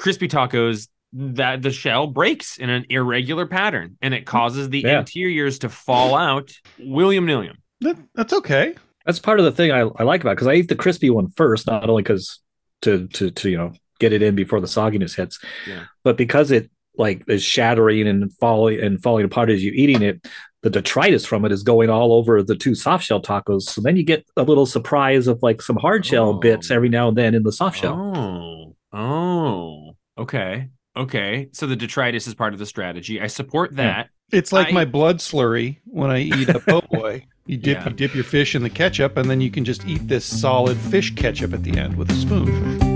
crispy tacos that the shell breaks in an irregular pattern and it causes the Yeah. interiors to fall out. William Nilliam. That, that's okay. That's part of the thing I, I like about because I eat the crispy one first, not only because to to to you know get it in before the sogginess hits, Yeah. but because it like is shattering and falling and falling apart as you're eating it. The detritus from it is going all over the two soft shell tacos. So then you get a little surprise of like some hard shell Oh. bits every now and then in the soft shell. Oh, oh, okay, okay. So the detritus is part of the strategy. I support that. It's like I- my blood slurry when I eat a po' boy. You dip Yeah. you dip your fish in the ketchup, and then you can just eat this solid fish ketchup at the end with a spoon.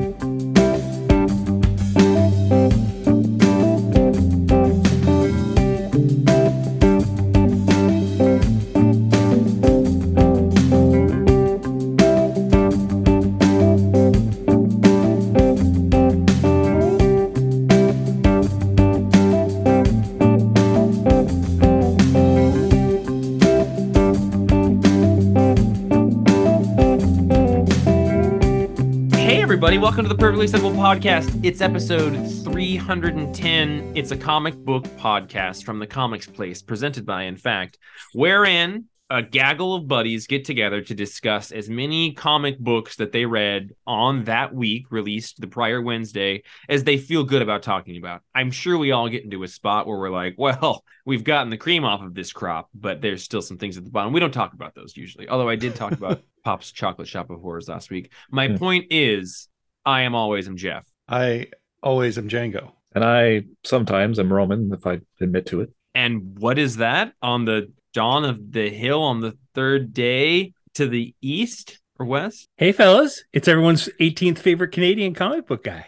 Welcome to Perfectly Simple Podcast. It's episode 310. It's a comic book podcast from the Comics Place, presented by, in fact, wherein a gaggle of buddies get together to discuss as many comic books that they read on that week, released the prior Wednesday, as they feel good about talking about. I'm sure we all get into a spot where we're like, well, we've gotten the cream off of this crop, but there's still some things at the bottom. We don't talk about those usually, although I did talk about Pop's Chocolate Shop of Horrors last week. My Hmm. point is, I am always am Jeff. I always am Django. And I sometimes am Roman if I admit to it. And what is that on the dawn of the hill on the third day to the east or west? Hey, fellas, it's everyone's 18th favorite Canadian comic book guy,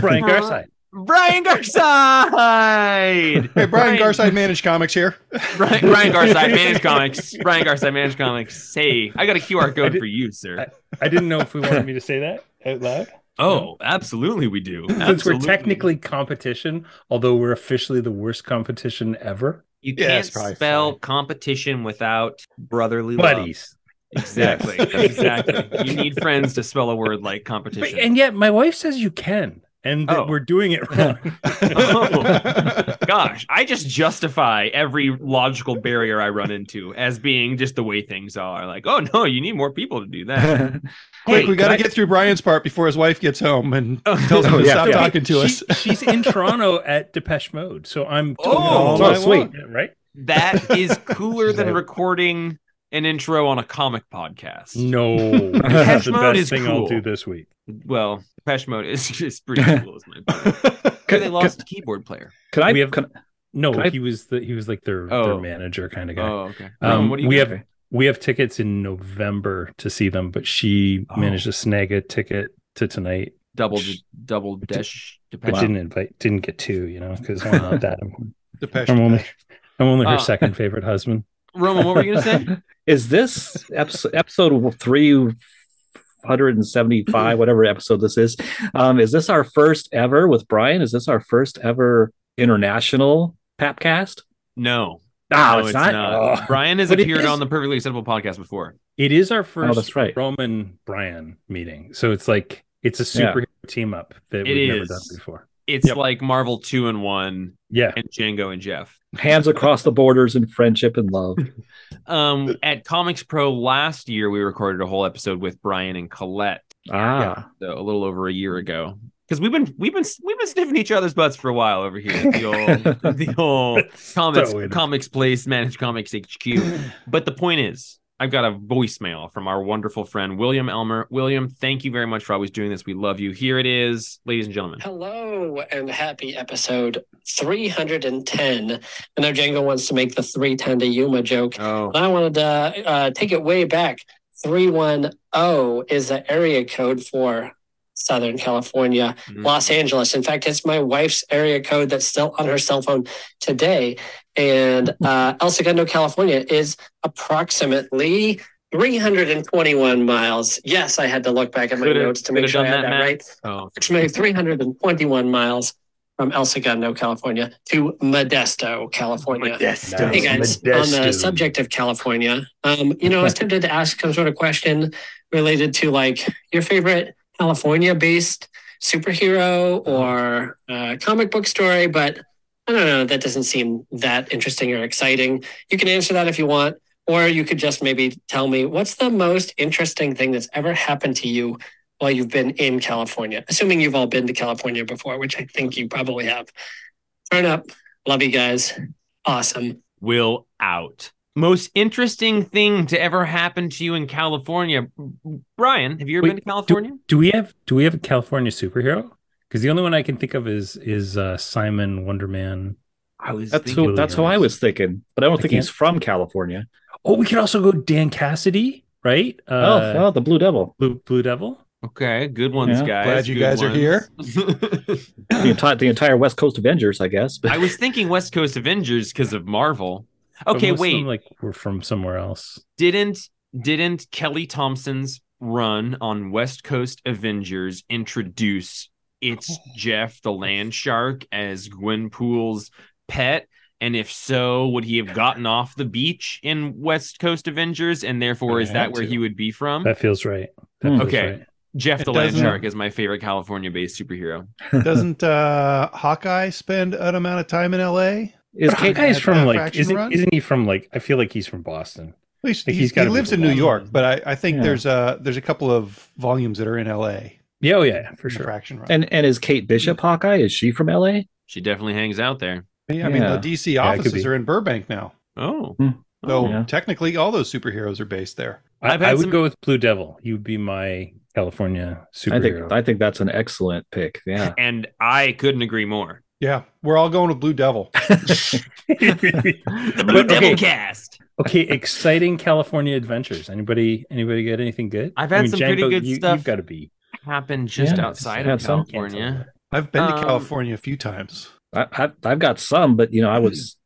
Brian uh-huh. Garside. Brian Garside. Hey, Brian Garside Manage Comics here. Brian, Brian Garside, Manage Comics. Brian Garside, Manage Comics. Hey, I got a QR code did- for you, sir. I didn't know if we wanted me to say that out loud. Oh, absolutely, we do. Since Absolutely. we're technically competition, although we're officially the worst competition ever. you Yeah, can't it's spell fine. competition without brotherly love. Buddies. Exactly. exactly. You need friends to spell a word like But, competition. and yet, my wife says you can, and that Oh. we're doing it wrong. Oh. Gosh, I just justify every logical barrier I run into as being just the way things are. Like, oh no, you need more people to do that. Quick, Hey, we got to can I- get through Brian's part before his wife gets home and Oh, tells him to yeah, stop yeah. talking to She- us. she's in Toronto at Depeche Mode, so I'm Oh, all oh, sweet. want, right? That is cooler than Right. recording an intro on a comic podcast. No, Depeche that's the Mode best is thing cool. I'll do this week. Well, Depeche Mode is just pretty cool, is my point. They lost a keyboard player. Can I We have- can, No, Can I- he was the he was like their, Oh. their manager kind of guy. Oh, okay. Um, Roman, what do you we got? have we have tickets in November to see them, but she Oh. managed to snag a ticket to tonight, double double dash but Depeche. didn't invite, didn't get two, you know, because I'm not that important. Depeche I'm only I'm only her Uh, second favorite husband. Roman, what were you gonna say? is this episode, episode three hundred and seventy five, whatever episode this is? Um, is this our first ever with Brian? Is this our first ever international Papcast? No. No, no, it's, not. Oh. Brian has But appeared is- on the Perfectly Acceptable podcast before. It is our first that's right. Roman Brian meeting, so it's like it's a Yeah. superhero team up that It we've never done before. It's Yep. like Marvel Two-in-One Yeah, and Django and Jeff. Hands across the borders and friendship and love. Um, at Comics Pro last year, we recorded a whole episode with Brian and Colette Ah, so a little over a year ago. Because we've been we've been we've been sniffing each other's butts for a while over here. The old the old comics So comics place managed comics HQ. But the point is, I've got a voicemail from our wonderful friend William Wellmer. William, thank you very much for always doing this. We love you. Here it is, ladies and gentlemen. Hello and happy episode 310. I know Django wants to make the 310 to Yuma joke, Oh, but I wanted to uh, take it way back. 310 is the area code for Southern California, Mhm. Los Angeles. In fact, it's my wife's area code that's still on her cell phone today. And uh, El Segundo, California is approximately 321 miles. Yes, I had to look back at my Could've- notes to make sure I had that that right oh, approximately 321 miles from El Segundo, California to Modesto, California. Nice. Hey guys, on the subject of California, um, you know, I was tempted to ask some sort of question related to like your favorite California-based superhero or comic book story, but I don't know. That doesn't seem that interesting or exciting. You can answer that if you want, or you could just maybe tell me what's the most interesting thing that's ever happened to you while you've been in California, assuming you've all been to California before, which I think you probably have. Turn up. Love you guys. Awesome. Will out. Most interesting thing to ever happen to you in California, Brian? Have you ever Wait, been to California? Do we have do we have a California superhero? Because the only one I can think of is is uh, Simon Wonderman. I was That's who. That's who I was thinking, but I don't I think he's can't- from California. Oh, we could also go Dan Cassidy, right? oh, Uh, oh, the Blue Devil. Blue Blue Devil. Okay, good ones, Yeah. guys. Glad you good guys are here. The entire the entire West Coast Avengers, I guess. But I was thinking West Coast Avengers because of Marvel. But Okay, wait. them, like we're from somewhere else. didn't didn't Kelly Thompson's run on West Coast Avengers introduce it's Jeff the Land Shark as Gwenpool's pet? And if so, would he have gotten off the beach in West Coast Avengers? And therefore, Would is that where to. he would be from? That feels right. That Hmm. feels Okay. right. Jeff It the Land Shark is my favorite California-based superhero. Doesn't uh, Hawkeye spend an amount of time in L.A.? Is But Kate, Hawkeye's from like isn't run? isn't he from like I feel like he's from Boston. At least think he's, he's he lives in New York, but I, I think Yeah. there's a there's a couple of volumes that are in L.A. Yeah, oh yeah, for sure. Fraction run. and and is Kate Bishop Hawkeye? Is she from L.A.? She definitely hangs out there. yeah, I mean Yeah. the DC Yeah, it could offices be. are in Burbank now, Oh, Hmm. so Yeah. technically all those superheroes are based there. I, I've had I would some- go with Blue Devil. He would be my California I superhero. think I think that's an excellent pick. Yeah. and I couldn't agree more. Yeah, we're all going with Blue Devil. The Blue But, Devil okay. cast. okay, exciting California adventures. Anybody anybody get anything good? I've had some pretty good you, stuff. You've got to be Happened just Yeah, outside of. California. I've been to Um, California a few times. I, I, I've got some, but you know, I was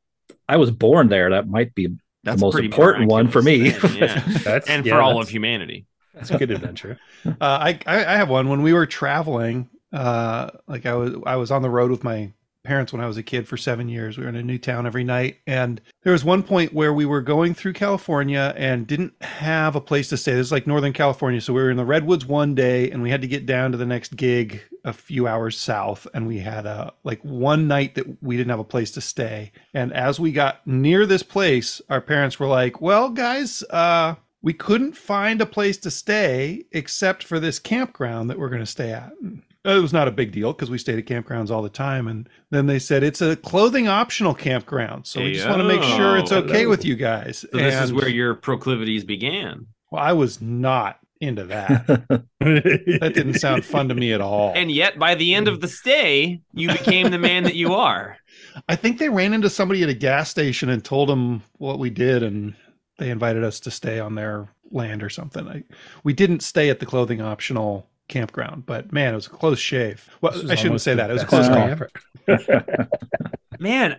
I was born there. That might be That's most important one for me. miraculous then, yeah. That's and yeah, for all that's- of humanity. That's a good adventure. Uh, I, I I have one when we were traveling. Uh, like I was I was on the road with my parents when I was a kid for seven years. We were in a new town every night, and there was one point where we were going through California and didn't have a place to stay. This is like Northern California, so we were in the redwoods one day, and we had to get down to the next gig a few hours south, and we had a like one night that we didn't have a place to stay. And as we got near this place, our parents were like, "Well, guys, uh." we couldn't find a place to stay except for this campground that we're going to stay at. And It was not a big deal because we stayed at campgrounds all the time. And then they said it's a clothing optional campground. So we just want to make sure it's oh, okay with you guys. So this is where your proclivities began. well, I was not into that. that didn't sound fun to me at all. And yet, by the end of the stay, you became the man that you are. I think they ran into somebody at a gas station and told them what we did, and they invited us to stay on their land or something. I, we didn't stay at the clothing optional campground, but man, it was a close shave. Well, I shouldn't say that. It was a close day call. ever. Man,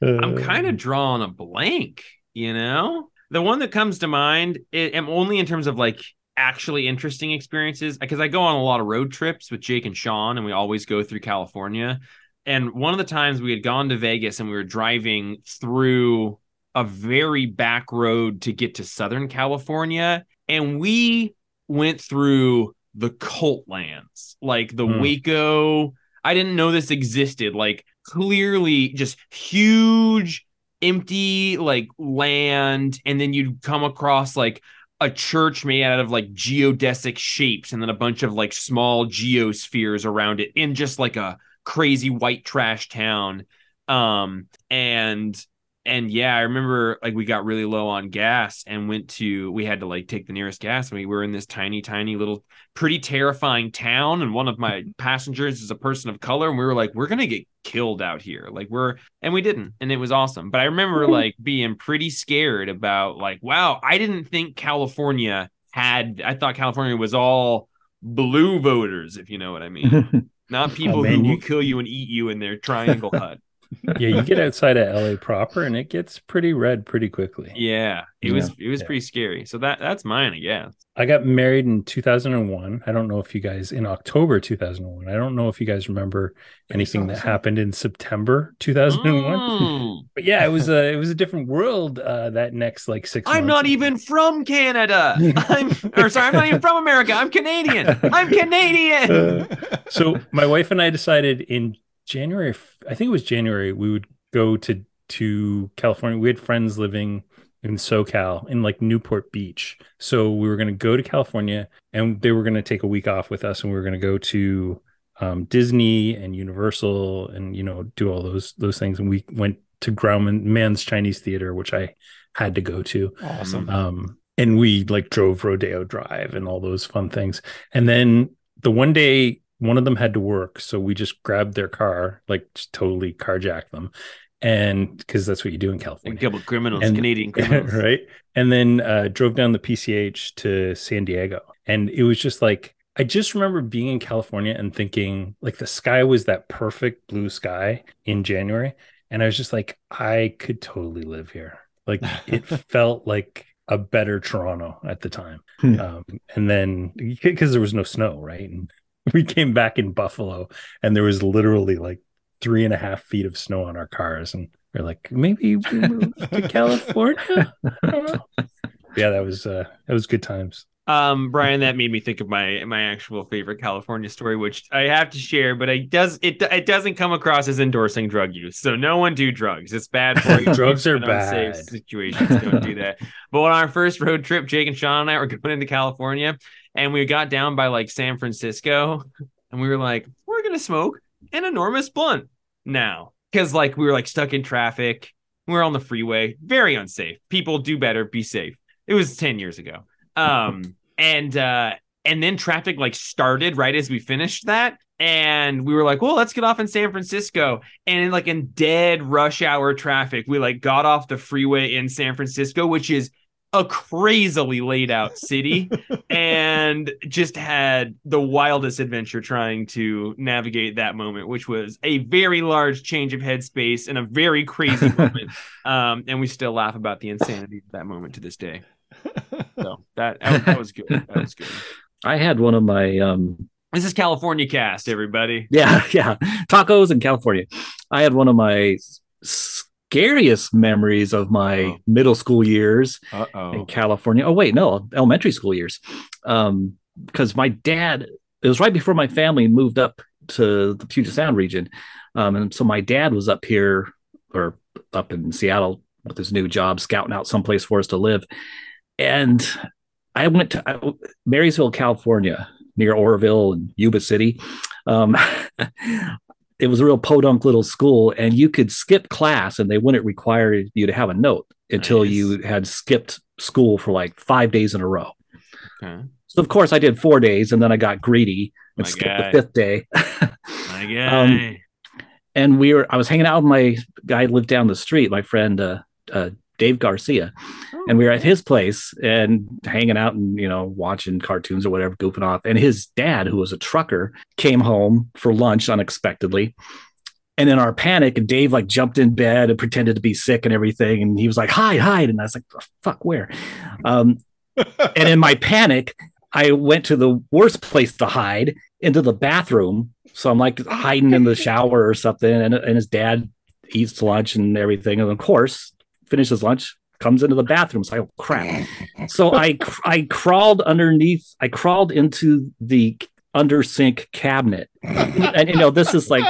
I'm Uh, kind of drawing a blank, you know? The one that comes to mind, i- am only in terms of like actually interesting experiences, because I go on a lot of road trips with Jake and Sean, and we always go through California. And one of the times we had gone to Vegas and we were driving through a very back road to get to Southern California, and we went through the cult lands, like the Hmm. Waco. I didn't know this existed. Like clearly just huge empty like land and then you'd come across like a church made out of like geodesic shapes and then a bunch of like small geospheres around it in just like a crazy white trash town um and and yeah i remember like we got really low on gas and went to we had to like take the nearest gas and we were in this tiny tiny little pretty terrifying town and one of my passengers is a person of color and we were like we're gonna get killed out here like we're and we didn't and it was awesome. But i remember hmm. like being pretty scared about like wow i didn't think california had i thought california was all blue voters if you know what i mean. Not people man, who you- will kill you and eat you in their triangle hut yeah, you get outside of LA proper and it gets pretty red pretty quickly. Yeah, it was it was Yeah. pretty scary. So that that's mine, I guess. I got married in 2001. I don't know if you guys in October 2001. I don't know if you guys remember anything that happened in September 2001. Mm. But yeah, it was a it was a different world uh that next like 6 I'm months. not even from Canada. I'm or sorry, I'm not even from America. I'm Canadian. I'm Canadian. so my wife and I decided in January, I think it was January, we would go to to California. We had friends living in SoCal in like Newport Beach. So we were going to go to California and they were going to take a week off with us and we were going to go to um, Disney and Universal and you know do all those those things and we went to Grauman Man's Chinese Theater which I had to go to awesome. um and we like drove rodeo drive and all those fun things and then the one day one of them had to work so we just grabbed their car like just totally carjacked them and because that's what you do in A california. couple criminals, And- Canadian criminals. right? And then uh drove down the pch to san diego. And it was just like i just remember being in california and thinking like the sky was that perfect blue sky in january and i was just like i could totally live here. Like it felt like a better toronto at the time. Hmm. um, and then because there was no snow right? And we came back in buffalo and there was literally like three and a half feet of snow on our cars and we're like maybe we move to california I don't know. yeah that was uh that was good times Um, Brian, that made me think of my my actual favorite California story, which I have to share, but it does it it doesn't come across as endorsing drug use. So no one do drugs. It's bad for you. Drugs are In unsafe bad. Situations don't do that. But on our first road trip, Jake and Sean and I were going into California, and we got down by like San Francisco, and we were like, we're gonna smoke an enormous blunt now because like we were like stuck in traffic. We were on the freeway, very unsafe. People do better, be safe. It was ten years ago. Um, and uh, and then traffic like started right as we finished that, and we were like, well, let's get off in San Francisco. And in like in dead rush hour traffic, we like got off the freeway in San Francisco, which is a crazily laid out city and just had the wildest adventure trying to navigate that moment, which was a very large change of headspace and a very crazy moment. Um, and we still laugh about the insanity of that moment to this day. So that that, that was good. That was good. I had one of my um This is California Cast, everybody. yeah, yeah, tacos in California. I had one of my scariest memories of my Oh. middle school years Uh in California. Oh wait, no, elementary school years. Um, because my dad, it was right before my family moved up to the Puget Sound region, um, and so my dad was up here or up in Seattle with his new job, scouting out someplace for us to live, and I went to I, Marysville, California, near Oroville and Yuba City. Um, it was a real podunk little school, and you could skip class, and they wouldn't require you to have a note until Nice. you had skipped school for like five days in a row. Okay. So of course I did four days, and then I got greedy and My skipped guy. the fifth day. My guy. and we were I was hanging out with my guy lived down the street, my friend uh, uh, Dave Garcia, and we were at his place and hanging out and you know watching cartoons or whatever, goofing off. And his dad, who was a trucker, came home for lunch unexpectedly. And in our panic, and Dave like jumped in bed and pretended to be sick and everything. And he was like, "Hide, hide!" And I was like, "Fuck, where?" Um, and in my panic, I went to the worst place to hide into the bathroom. So I'm like hiding in the shower or something. And, and his dad eats lunch and everything. And of course, finishes lunch, comes into the bathroom. So I oh crap. So I I crawled underneath, I crawled into the under sink cabinet. And you know, this is like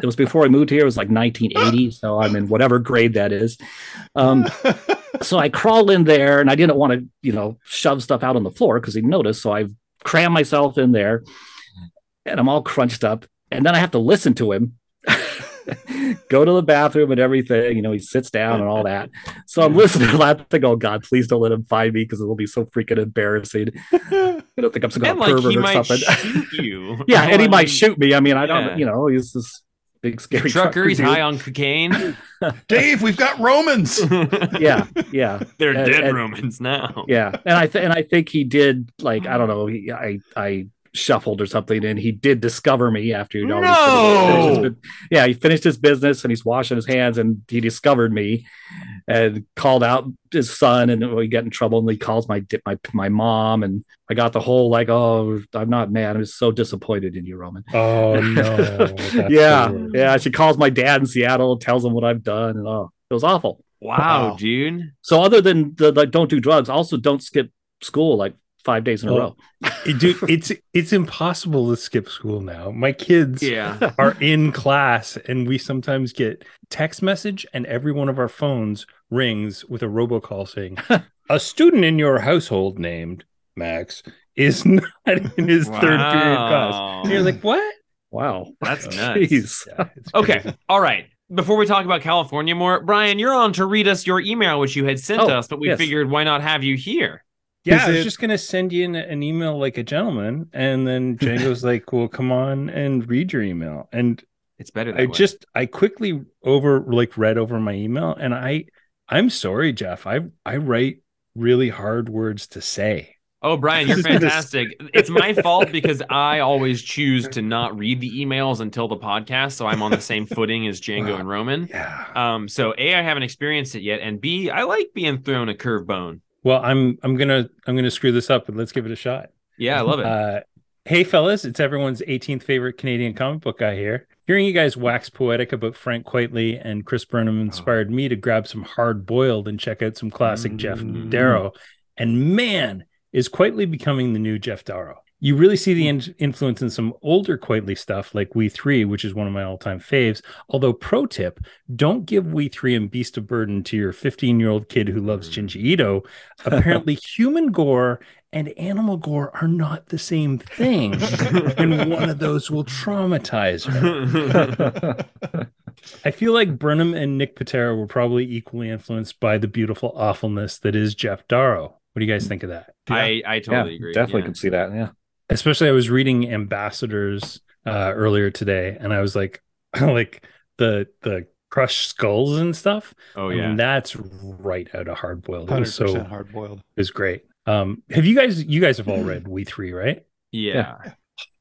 it was before I moved here. It was like 1980, so I'm in whatever grade that is. Um, so I crawled in there, and I didn't want to, you know, shove stuff out on the floor because he'd notice. So I crammed myself in there, and I'm all crunched up. And then I have to listen to him go to the bathroom and everything. You know, he sits down and all that. So I'm listening to that thing. Oh God, please don't let him find me because it will be so freaking embarrassing. I don't think I'm some kind and of like pervert he or something. you. yeah, and he I might shoot me. I mean, I don't, yeah. you know, he's this big scary Trucker, he's dude. high on cocaine. Dave, we've got Romans. Yeah, yeah, They're And- dead and- Romans now. yeah. And I th- and I think he did like I mm. don't know. He, I I shuffled or something, and he did discover me after he'd already No! finished his, yeah, he finished his business and he's washing his hands, and he discovered me and called out his son, and oh, we get in trouble, and he calls my my my mom, and I got the whole like, oh, I'm not mad, I'm so disappointed in you, Roman. Oh no. yeah, worst. yeah. She calls my dad in Seattle, tells him what I've done, and oh, it was awful. Wow, Wow. dude. So other than the like, don't do drugs, also don't skip school like five days in a Oh. row. Dude, it's it's impossible to skip school now. My kids Yeah. are in class and we sometimes get text message and every one of our phones rings with a robocall saying a student in your household named Max is not in his third period class. And you're like, what? Wow, That's uh, nuts. Yeah, it's Okay. All right. Before we talk about California more, Brian, you're on to read us your email, which you had sent Oh, us, but we yes. figured why not have you here? Yeah, Is I was it- just gonna send you an, an email like a gentleman, and then Django's like, "Well, come on and read your email." And It's better that I way. just I quickly over like read over my email, and I I'm sorry, Jeff. I I write really hard words to say. Oh, Brian, you're fantastic. it's my fault because I always choose to not read the emails until the podcast, so I'm on the same footing as Django and Roman. Yeah. Um, so A, I haven't experienced it yet, and B, I like being thrown a curve bone. Well, I'm I'm gonna I'm gonna screw this up, but let's give it a shot. Yeah, I love it. Uh, hey, fellas, it's everyone's 18th favorite Canadian comic book guy here. Hearing you guys wax poetic about Frank Quitely and Chris Burnham inspired me to grab some hard boiled and check out some classic Geof Mm. Darrow. And man, is Quitely becoming the new Geof Darrow. You really see the hmm. in- influence in some older Quitely stuff like We Three, which is one of my all time faves. Although, pro tip don't give We Three and Beast of Burden to your 15 year old kid who loves hmm. Junji Ito. Apparently, human gore and animal gore are not the same thing. and one of those will traumatize her. I feel like Burnham and Nick Pitarra were probably equally influenced by the beautiful awfulness that is Geof Darrow. What do you guys hmm. think of that? I, I yeah, totally agree. definitely Yeah. can see that. Yeah, Especially, I was reading Ambassadors uh, earlier today, and I was like, like the the crushed skulls and stuff. Oh I yeah. mean, that's right out of hard boiled. It Hundred was so percent hard boiled. was great. Um, have you guys? You guys have all read We Three, right? yeah.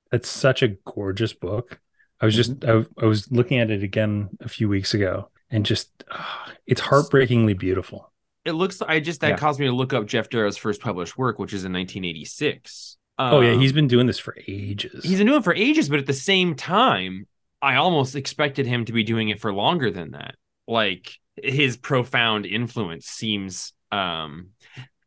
That's such a gorgeous book. I was just I, I was looking at it again a few weeks ago, and just ah, it's heartbreakingly beautiful. It looks I just that Yeah. caused me to look up Geof Darrow's first published work, which is in 1986. Oh yeah, Um, he's been doing this for ages. he's been doing it for ages, but at the same time, I almost expected him to be doing it for longer than that. Like his profound influence seems um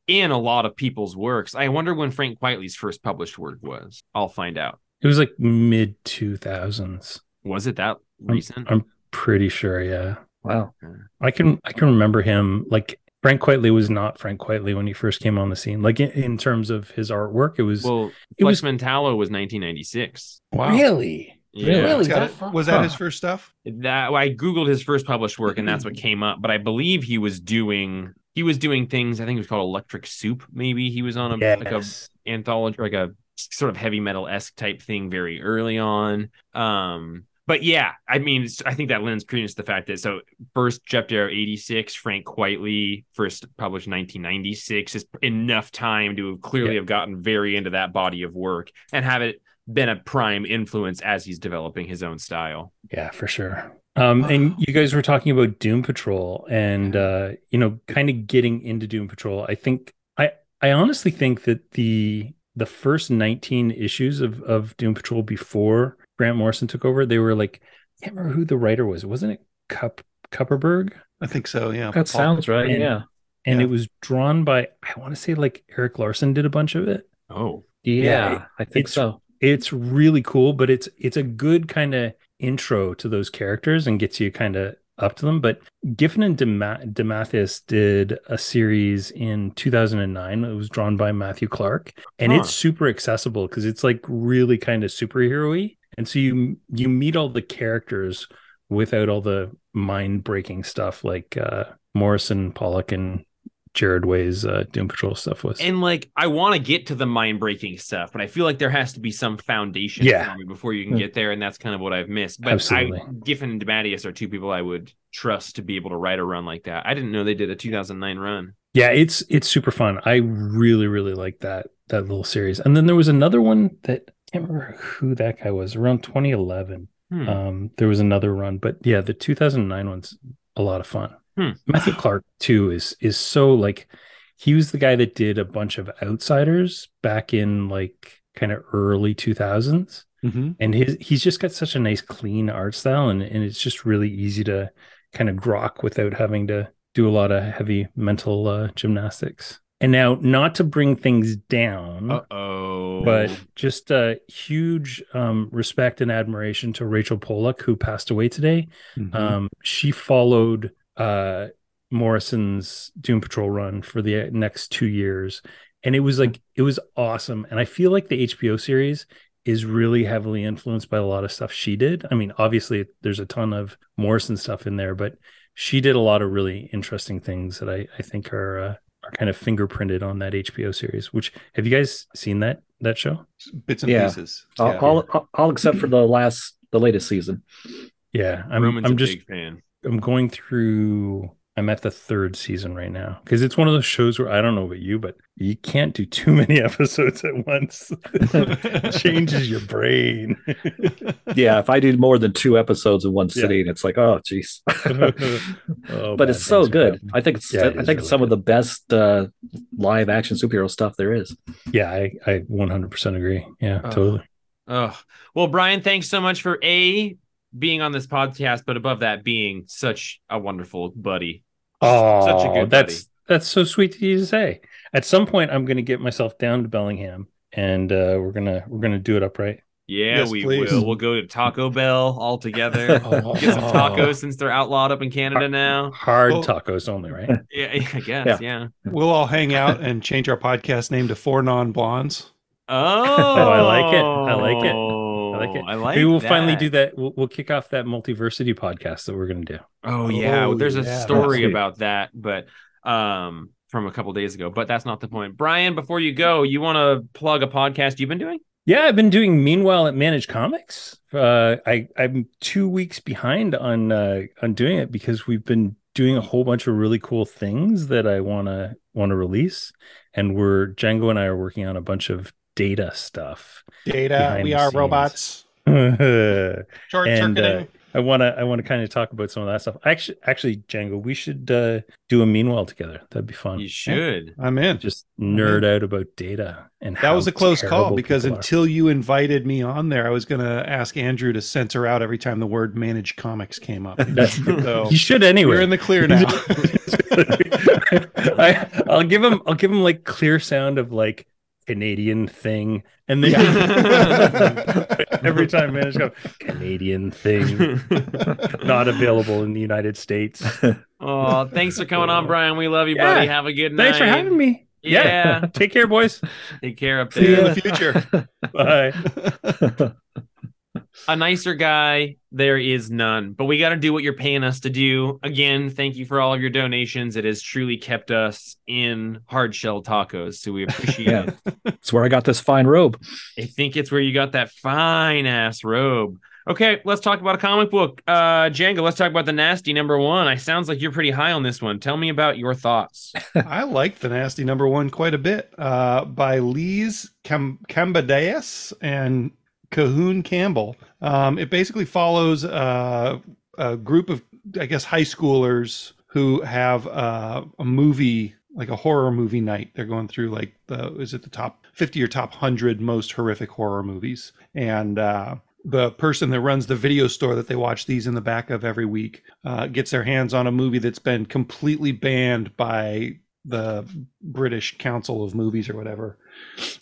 in a lot of people's works. I wonder when Frank Quitely's first published work was. I'll find out. it was like mid two thousands. Was it that recent? I'm pretty sure. Yeah, wow. I can I can remember him like. Frank Quitely was not Frank Quitely when he first came on the scene. Like in, in terms of his artwork, it was well, it Flex was- Mentallo was 1996. Wow. really Yeah. Really? It's That was that his first stuff? that I googled his first published work and that's what came up. But I believe he was doing he was doing things. I think it was called Electric Soup. Maybe he was on a like a anthology like a sort of heavy metal esque type thing very early on. Um, but yeah, I mean, I think that lends credence to the fact that so first Geof Darrow 86, Frank Quitely first published 1996 is enough time to clearly Yeah. have gotten very into that body of work and have it been a prime influence as he's developing his own style. Yeah, for sure. Um, and you guys were talking about Doom Patrol and uh, you know, kind of getting into Doom Patrol. I think I I honestly think that the the first 19 issues of of Doom Patrol before Grant Morrison took over, they were like I can't remember who the writer was. Wasn't it Cup Kupperberg? I think so. Yeah. That sounds right. And- yeah. And Yeah. it was drawn by I want to say like Erik Larsen did a bunch of it. Oh, Yeah, Yeah, I think it's- so. it's really cool but it's it's a good kind of intro to those characters and gets you kind of up to them but giffen and Dema- DeMatteis did a series in 2009 it was drawn by matthew clark and Huh. it's super accessible because it's like really kind of superhero-y and so you you meet all the characters without all the mind-breaking stuff like uh morrison Pollack and Gerard Way's uh, doom patrol stuff was and like I want to get to the mind breaking stuff, but I feel like there has to be some foundation Yeah. for me before you can get there, and that's kind of what I've missed. But Absolutely. I, Giffen and DeMatteis are two people I would trust to be able to write a run like that. I didn't know they did a 2009 run. Yeah, it's it's super fun. I really really like that that little series. And then there was another one that can't remember who that guy was. Around 2011, Hmm. um, there was another run, but yeah, the 2009 one's a lot of fun. Hmm. Matthew Clark too is is so like he was the guy that did a bunch of Outsiders back in like kind of early 2000s, Mhm. and his he's just got such a nice clean art style, and and it's just really easy to kind of grok without having to do a lot of heavy mental uh, gymnastics. And now, not to bring things down, Uh oh. but just a huge um, respect and admiration to Rachel Pollack, who passed away today. Mhm. Um, she followed uh, Morrison's Doom Patrol run for the next two years, and it was like it was awesome. And I feel like the HBO series is really heavily influenced by a lot of stuff she did. I mean, obviously, there's a ton of Morrison stuff in there, but she did a lot of really interesting things that I, I think are uh, are kind of fingerprinted on that HBO series. Which have you guys seen that that show? Bits and Yeah. pieces. all, Yeah. all, all- all except for the last, the latest season. Yeah, I'm Roman's I'm a just big fan. I'm going through. I'm at the third season right now because it's one of those shows where I don't know about you, but you can't do too many episodes at once. it changes your brain. Yeah, if I do more than two episodes in one Yeah. sitting, it's like, oh, jeez. Oh, but bad it's so good. happening. I think it's Yeah, it I is think it's really some of the best uh, live action superhero stuff there is. Yeah, I, I 100% agree. Yeah, Oh. totally. Oh, well, Brian, thanks so much for a being on this podcast, but above that, being such a wonderful buddy. Oh, such a good that's that's so sweet of you to say. At some point, I'm going to get myself down to Bellingham, and uh, we're gonna we're gonna do it upright. Yeah, Yes, we please. will. We'll go to Taco Bell all together. Oh. Get some tacos since they're outlawed up in Canada now. Hard Well- tacos only, right? Yeah, I guess. Yeah. Yeah. We'll all hang out and change our podcast name to Four Non Blondes. Oh, I like it. I like it. I like it. I like we'll finally do that. We'll, we'll kick off that multiversity podcast that we're going to do. Oh yeah, Oh, there's a yeah. story about that, but um from a couple days ago, but that's not the point. Brian, before you go, you want to plug a podcast you've been doing? Yeah, I've been doing Meanwhile at Manage Comics. Uh, I I'm two weeks behind on uh, on doing it because we've been doing a whole bunch of really cool things that I want to want to release, and we're Django and I are working on a bunch of data stuff. Data, we are scenes. robots. Short And, uh, circuiting. want to I want to kind of talk about some of that stuff. Actually, actually, Django, we should uh, do a Meanwhile together. That'd be fun. You should. I'm in. Just nerd out about data and That was a close call because people are. until you invited me on there, I was going to ask Andrew to censor out every time the word managed comics came up. So you should anyway. you're in the clear now. I, I'll give him. I'll give him like clear sound of like Canadian thing, and then every time manage go Canadian thing not available in the United States. Oh, thanks for coming on, Brian. We love you, Yeah. buddy. Have a good night. Thanks for having me. Yeah. Take care, boys. Take care up See you in the future. Bye. A nicer guy, there is none. But we got to do what you're paying us to do. Again, thank you for all of your donations. It has truly kept us in hard shell tacos. So we appreciate Yeah. it. It's where I got this fine robe. I think it's where you got that fine ass robe. Okay, let's talk about a comic book. Uh Django, let's talk about the nasty number one. I sounds like you're pretty high on this one. Tell me about your thoughts. I like the nasty number one quite a bit uh, by Lee's Cam- Cambadeas and Cahoon Campbell. Um, it basically follows uh, a group of, I guess, high schoolers who have uh, a movie, like a horror movie night. They're going through like the, is it the top 50 or top 100 most horrific horror movies? And, uh, the person that runs the video store that they watch these in the back of every week uh, gets their hands on a movie that's been completely banned by the British Council of Movies or whatever,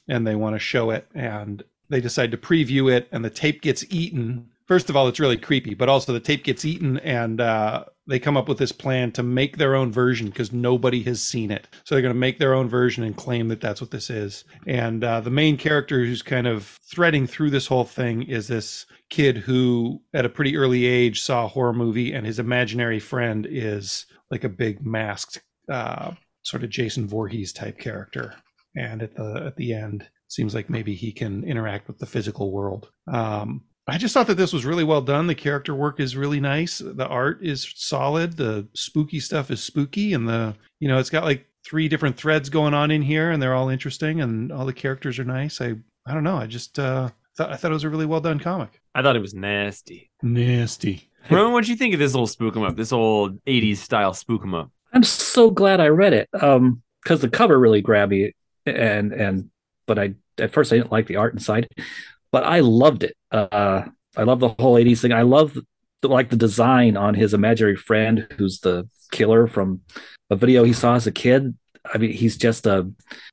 and they want to show it, and they decide to preview it, and the tape gets eaten. First of all, it's really creepy, but also the tape gets eaten, and uh, they come up with this plan to make their own version because nobody has seen it. So they're going to make their own version and claim that that's what this is. And uh, the main character who's kind of threading through this whole thing is this kid who, at a pretty early age, saw a horror movie, and his imaginary friend is like a big masked, uh, sort of Jason Voorhees type character. And at the at the end, seems like maybe he can interact with the physical world. Um, I just thought that this was really well done. The character work is really nice. The art is solid. The spooky stuff is spooky, and the you know it's got like three different threads going on in here, and they're all interesting, and all the characters are nice. I I don't know. I just uh, thought, I thought it was a really well done comic. I thought it was nasty. Nasty. Roman, what'd you think of this old spook 'em up? This old '80s style spook 'em up? I'm so glad I read it. Um, because the cover really grabbed me, and and but I at first I didn't like the art inside, but I loved it. Uh, I love the whole '80s thing. I love the, like the design on his imaginary friend, who's the killer from a video he saw as a kid. I mean, he's just a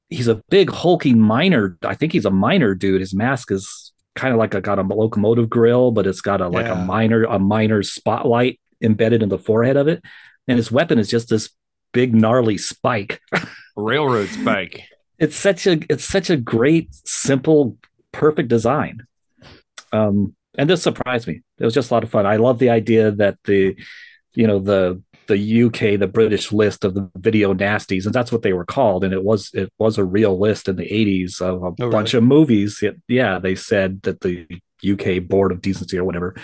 he's a big hulking miner. I think he's a miner dude. His mask is kind of like a got a locomotive grill, but it's got a like a Yeah. miner a miner's spotlight embedded in the forehead of it, and his weapon is just this big gnarly spike. Railroad spike. It's such a it's such a great, simple, perfect design. Um, and this surprised me. It was just a lot of fun. I love the idea that the, you know, the the UK, the British list of the video nasties, and that's what they were called. And it was it was a real list in the 80s of a Oh, bunch of movies. It, yeah, they said that the UK Board of Decency or whatever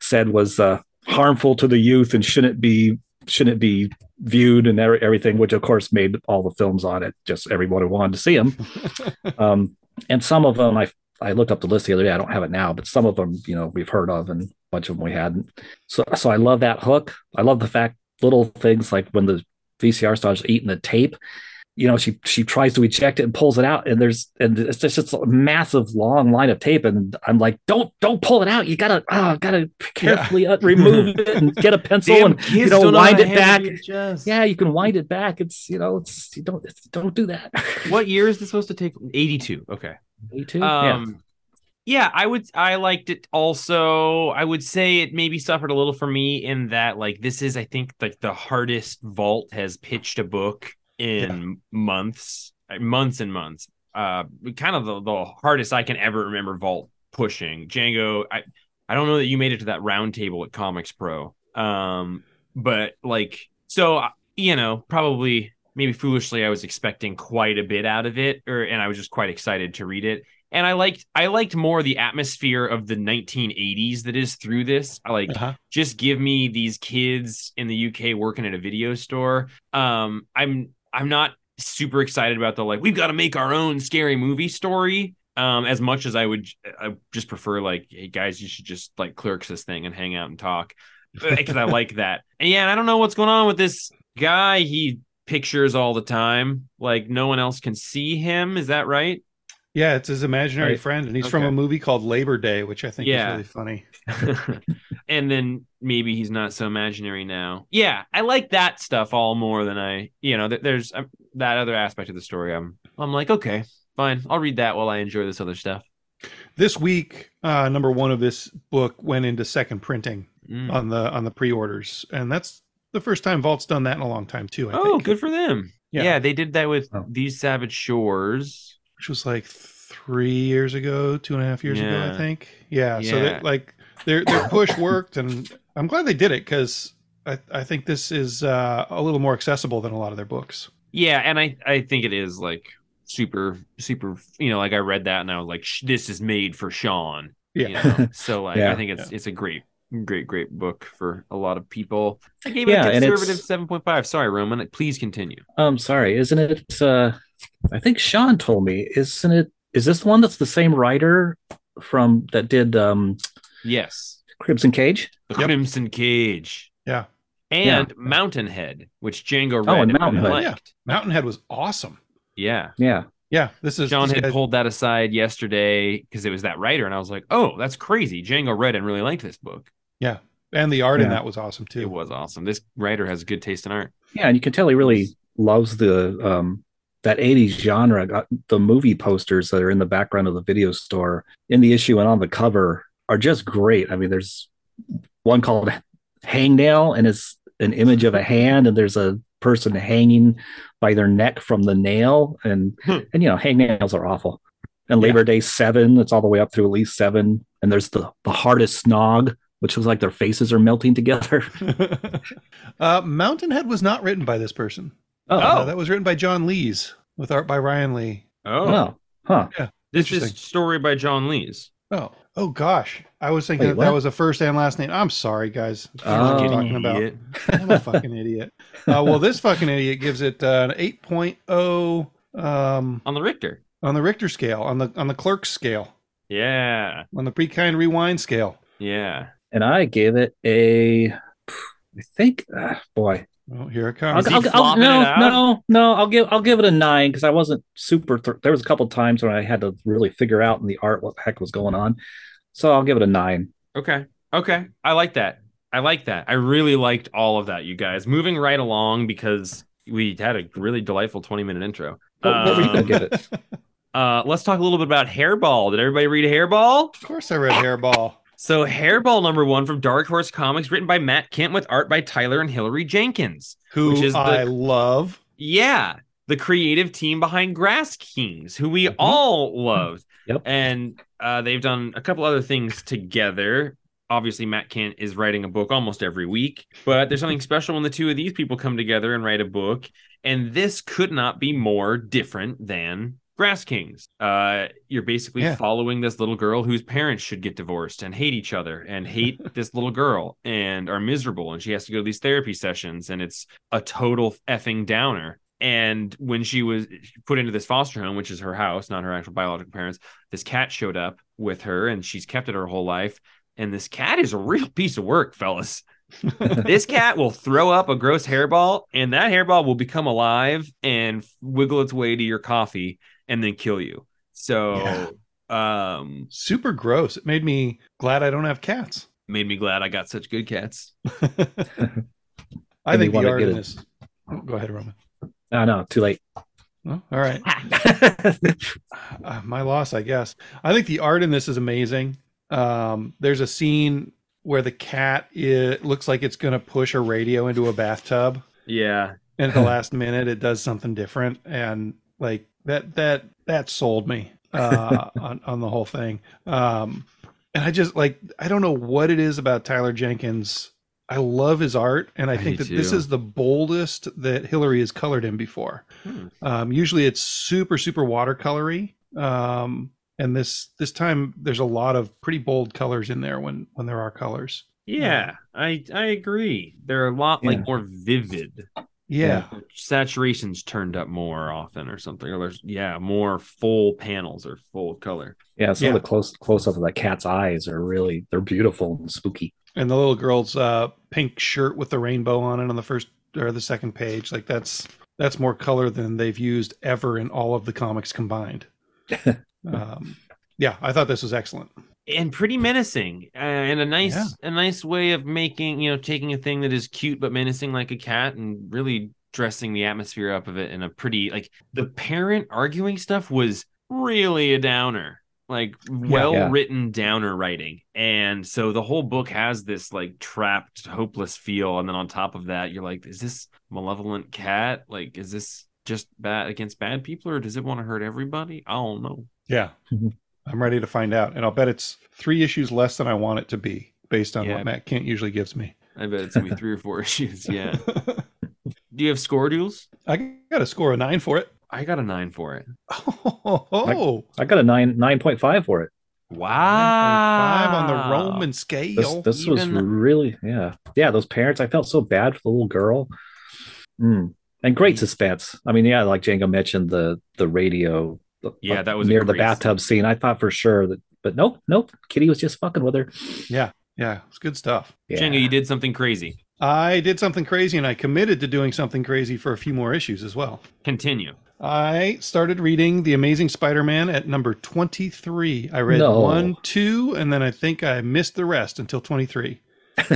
said was uh, harmful to the youth and shouldn't be shouldn't be viewed and everything, which of course made all the films on it. Just everybody wanted to see them. um, and some of them, I I looked up the list the other day. I don't have it now, but some of them, you know, we've heard of, and a bunch of them we hadn't. So so I love that hook. I love the fact little things like when the VCR starts eating the tape. You know, she she tries to eject it and pulls it out, and there's and it's just, just a massive long line of tape, and I'm like, don't don't pull it out. You gotta oh, gotta carefully uh, remove it and get a pencil Damn and you know wind it back. Yeah, you can wind it back. It's you know, it's you don't it's, don't do that. What year is this supposed to take? 82. Okay. Me too. yeah. Um, yeah, I would. I liked it. Also, I would say it maybe suffered a little for me in that, like, this is, I think, like the hardest Vault has pitched a book in months, uh, months and months. Uh, kind of the, the hardest I can ever remember Vault pushing. Django, I, I don't know that you made it to that round table at Comics Pro. Um, but like, so uh, you know, probably maybe foolishly, I was expecting quite a bit out of it, or and I was just quite excited to read it and I liked I liked more the atmosphere of the 1980s that is through this. I like Uh-huh. just give me these kids in the UK working at a video store. Um, I'm I'm not super excited about the like we've got to make our own scary movie story. Um, as much as I would, I just prefer like, hey guys, you should just like clerks this thing and hang out and talk because I like that. And yeah, I don't know what's going on with this guy. He pictures all the time, like no one else can see him. Is that right? Yeah, it's his imaginary Right. friend, and he's from a movie called Labor Day, which I think Yeah. is really funny. and then maybe he's not so imaginary now. Yeah, I like that stuff all more than I, you know, th- there's uh, that other aspect of the story. I'm, I'm like, okay, fine, I'll read that while I enjoy this other stuff. This week, uh, number one of this book went into second printing Mm. on the on the pre-orders, and that's the first time Vault's done that in a long time too. I Oh, think. good for them. Yeah. Yeah. they did that with Oh. these Savage Shores. Which was like three years ago, two and a half years ago, I think. Yeah, so Yeah. that like their their push worked, and I'm glad they did it because I I think this is uh, a little more accessible than a lot of their books. Yeah, and I, I think it is like super, super. You know, like I read that and I was like, this is made for Sean. Yeah. You know? so like, Yeah. I think it's it's a great. Great, great book for a lot of people. I gave Yeah, it a conservative seven point five. Sorry, Roman. Please continue. Um, sorry, isn't it? Uh, I think Sean told me, isn't it? Is this the one that's the same writer from that did um, Yes, Crimson Cage? The Yep. Crimson Cage. Yeah. And Mountainhead, which Django read Oh, and and Mountainhead. really Yeah. liked. Mountainhead was awesome. Yeah. Yeah, Yeah, this is John this had guy- pulled that aside yesterday because it was that writer, and I was like, "Oh, that's crazy." Django read and really liked this book. yeah, and the art in that was awesome too. It was awesome. This writer has good taste in art. yeah, and you can tell he really loves the um that 80s genre. Got the movie posters that are in the background of the video store in the issue and on the cover are just great. I mean, there's one called Hangnail, and it's an image of a hand, and there's a person hanging by their neck from the nail, and Hmm. and you know, hangnails are awful. And Yeah. Labor Day seven, it's all the way up through at least seven, and there's the the hardest snog, which looks like their faces are melting together. uh, Mountainhead was not written by this person. Oh, Uh, that was written by John Lees with art by Ryan Lee. Oh, oh, huh. this is story by John Lees. Oh, oh gosh, I was thinking Wait, that, that was a first and last name. I'm sorry, guys. I don't know what Oh. I'm talking about. Idiot. I'm a fucking idiot. Uh, well, this fucking idiot gives it uh, an 8.0 um, on the Richter. on the Richter scale, on the on the clerk scale. Yeah. on the Be Kind Rewind scale. Yeah. And I gave it a, I think, ah, boy, Oh, here it I'll, comes. I'll- I'll- no, it no, no. I'll give I'll give it a nine because I wasn't super. Th- there was a couple times when I had to really figure out in the art what the heck was going on. So I'll give it a nine. Okay. Okay. I like that. I like that. I really liked all of that, you guys. Moving right along because we had a really delightful 20 minute intro. What, what were you gonna Um, give it? Uh, let's talk a little bit about Hairball. Did everybody read Hairball? Of course, I read Hairball. So, Hairball number one from Dark Horse Comics, written by Matt Kindt with art by Tyler and Hilary Jenkins. Who Which is the- I love. Yeah, the creative team behind Grass Kings, who we Mhm. all loved. Yep. And uh, they've done a couple other things together. Obviously, Matt Kindt is writing a book almost every week, but there's something special when the two of these people come together and write a book. And this could not be more different than Grass Kings. Uh, you're basically Yeah. following this little girl whose parents should get divorced and hate each other and hate this little girl and are miserable. And she has to go to these therapy sessions, and it's a total effing downer. And when she was put into this foster home, which is her house, not her actual biological parents, this cat showed up with her, and she's kept it her whole life. And this cat is a real piece of work, fellas. this cat will throw up a gross hairball, and that hairball will become alive and wiggle its way to your coffee and then kill you. So, um, Super gross. It made me glad I don't have cats. made me glad I got such good cats. I think you wanna the art in this. Oh, go ahead, Roman. No, no, too late. Oh, all right. Uh, my loss, I guess. I think the art in this is amazing. Um, there's a scene where the cat it looks like it's going to push a radio into a bathtub, Yeah. and at the last minute, it does something different, and like that that that sold me uh, on on the whole thing. Um, and I just like I don't know what it is about Tyler Jenkins. I love his art, and I, I think that this is the boldest that Hilary has colored him before. Hmm. Um, usually, it's super super watercolory, um, and this this time there's a lot of pretty bold colors in there when when there are colors. Yeah, I I agree. They're a lot like Yeah. more vivid. Yeah, Saturation's turned up more often or something. Or there's yeah, more full panels or full color. Yeah, some Yeah. of the close close up of that cat's eyes are really they're beautiful and spooky. and the little girl's uh, pink shirt with the rainbow on it on the first or the second page, like that's that's more color than they've used ever in all of the comics combined. um, yeah, I thought this was excellent. And pretty menacing uh, and a nice Yeah. a nice way of making you know taking a thing that is cute but menacing like a cat and really dressing the atmosphere up of it in a pretty like the parent arguing stuff was really a downer like well written downer writing. And so the whole book has this like trapped hopeless feel and then on top of that you're like is this malevolent cat? Like is this just bad against bad people or does it want to hurt everybody? I don't know. Yeah, Mhm. I'm ready to find out, and I'll bet it's three issues less than I want it to be based on Yeah. what Matt Kindt usually gives me. i bet it's gonna be three or four issues yeah do you have score duels I got to score a nine for it. I got a nine for it. Oh, I got a nine nine point five for it. Wow. five on the Roman scale. This this was really yeah yeah those parents. I felt so bad for the little girl. Mm. And great suspense. I mean, yeah, like Django mentioned the the radio. The- Yeah, that was near the bathtub scene. I thought for sure that, but nope, nope. Kitty was just fucking with her. yeah, yeah, it's good stuff. Yeah. Django, you did something crazy. I did something crazy, and I committed to doing something crazy for a few more issues as well. Continue. I started reading The Amazing Spider-Man at number 23. I read No. one, two, and then I think I missed the rest until 23.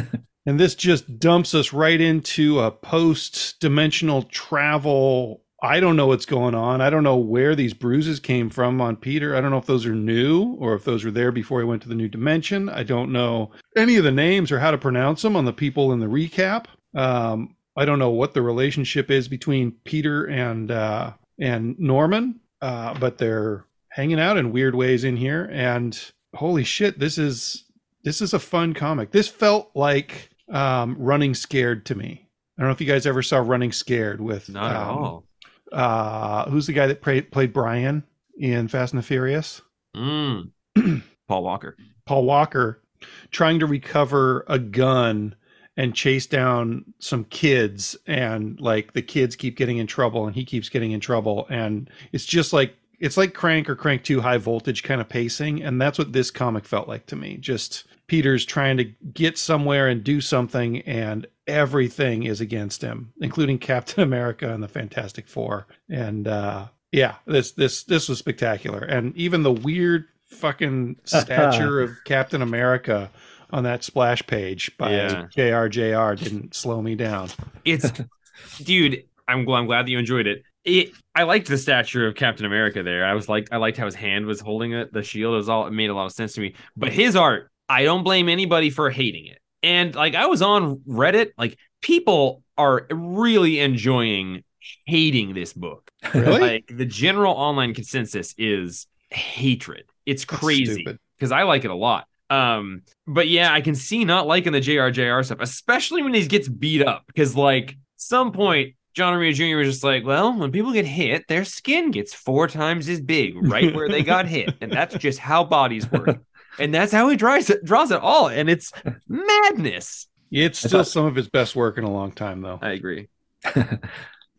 and this just dumps us right into a post-dimensional travel. I don't know what's going on. I don't know where these bruises came from on Peter. I don't know if those are new or if those were there before he went to the new dimension. I don't know any of the names or how to pronounce them on the people in the recap. Um, I don't know what the relationship is between Peter and uh, and Norman, uh, but they're hanging out in weird ways in here. And holy shit, this is this is a fun comic. This felt like um, Running Scared to me. I don't know if you guys ever saw Running Scared with Not at um, all. Uh, who's the guy that played played Brian in Fast and the Furious? Mm. Paul Walker. Paul Walker trying to recover a gun and chase down some kids and like the kids keep getting in trouble and he keeps getting in trouble and it's just like it's like Crank or Crank 2 high voltage kind of pacing. And that's what this comic felt like to me. Just Peter's trying to get somewhere and do something, and everything is against him, including Captain America and the Fantastic Four. And uh, yeah, this this this was spectacular. And even the weird fucking stature of Captain America on that splash page by Yeah. JRJR didn't slow me down. It's, dude. I'm glad. I'm glad that you enjoyed it. It. I liked the stature of Captain America there. I was like, I liked how his hand was holding it, the shield. It was all. It made a lot of sense to me. But his art, I don't blame anybody for hating it. And like, I was on Reddit. Like, people are really enjoying hating this book. Really? Like, the general online consensus is hatred. It's crazy because I like it a lot. Um, but yeah, I can see not liking the JRJR stuff, especially when he gets beat up. Because like some point, John Romita Jr. was just like, well, when people get hit, their skin gets four times as big right where they got hit, and that's just how bodies work. And that's how he draws it, draws it all, and it's madness. It's still thought- some of his best work in a long time, though. I agree.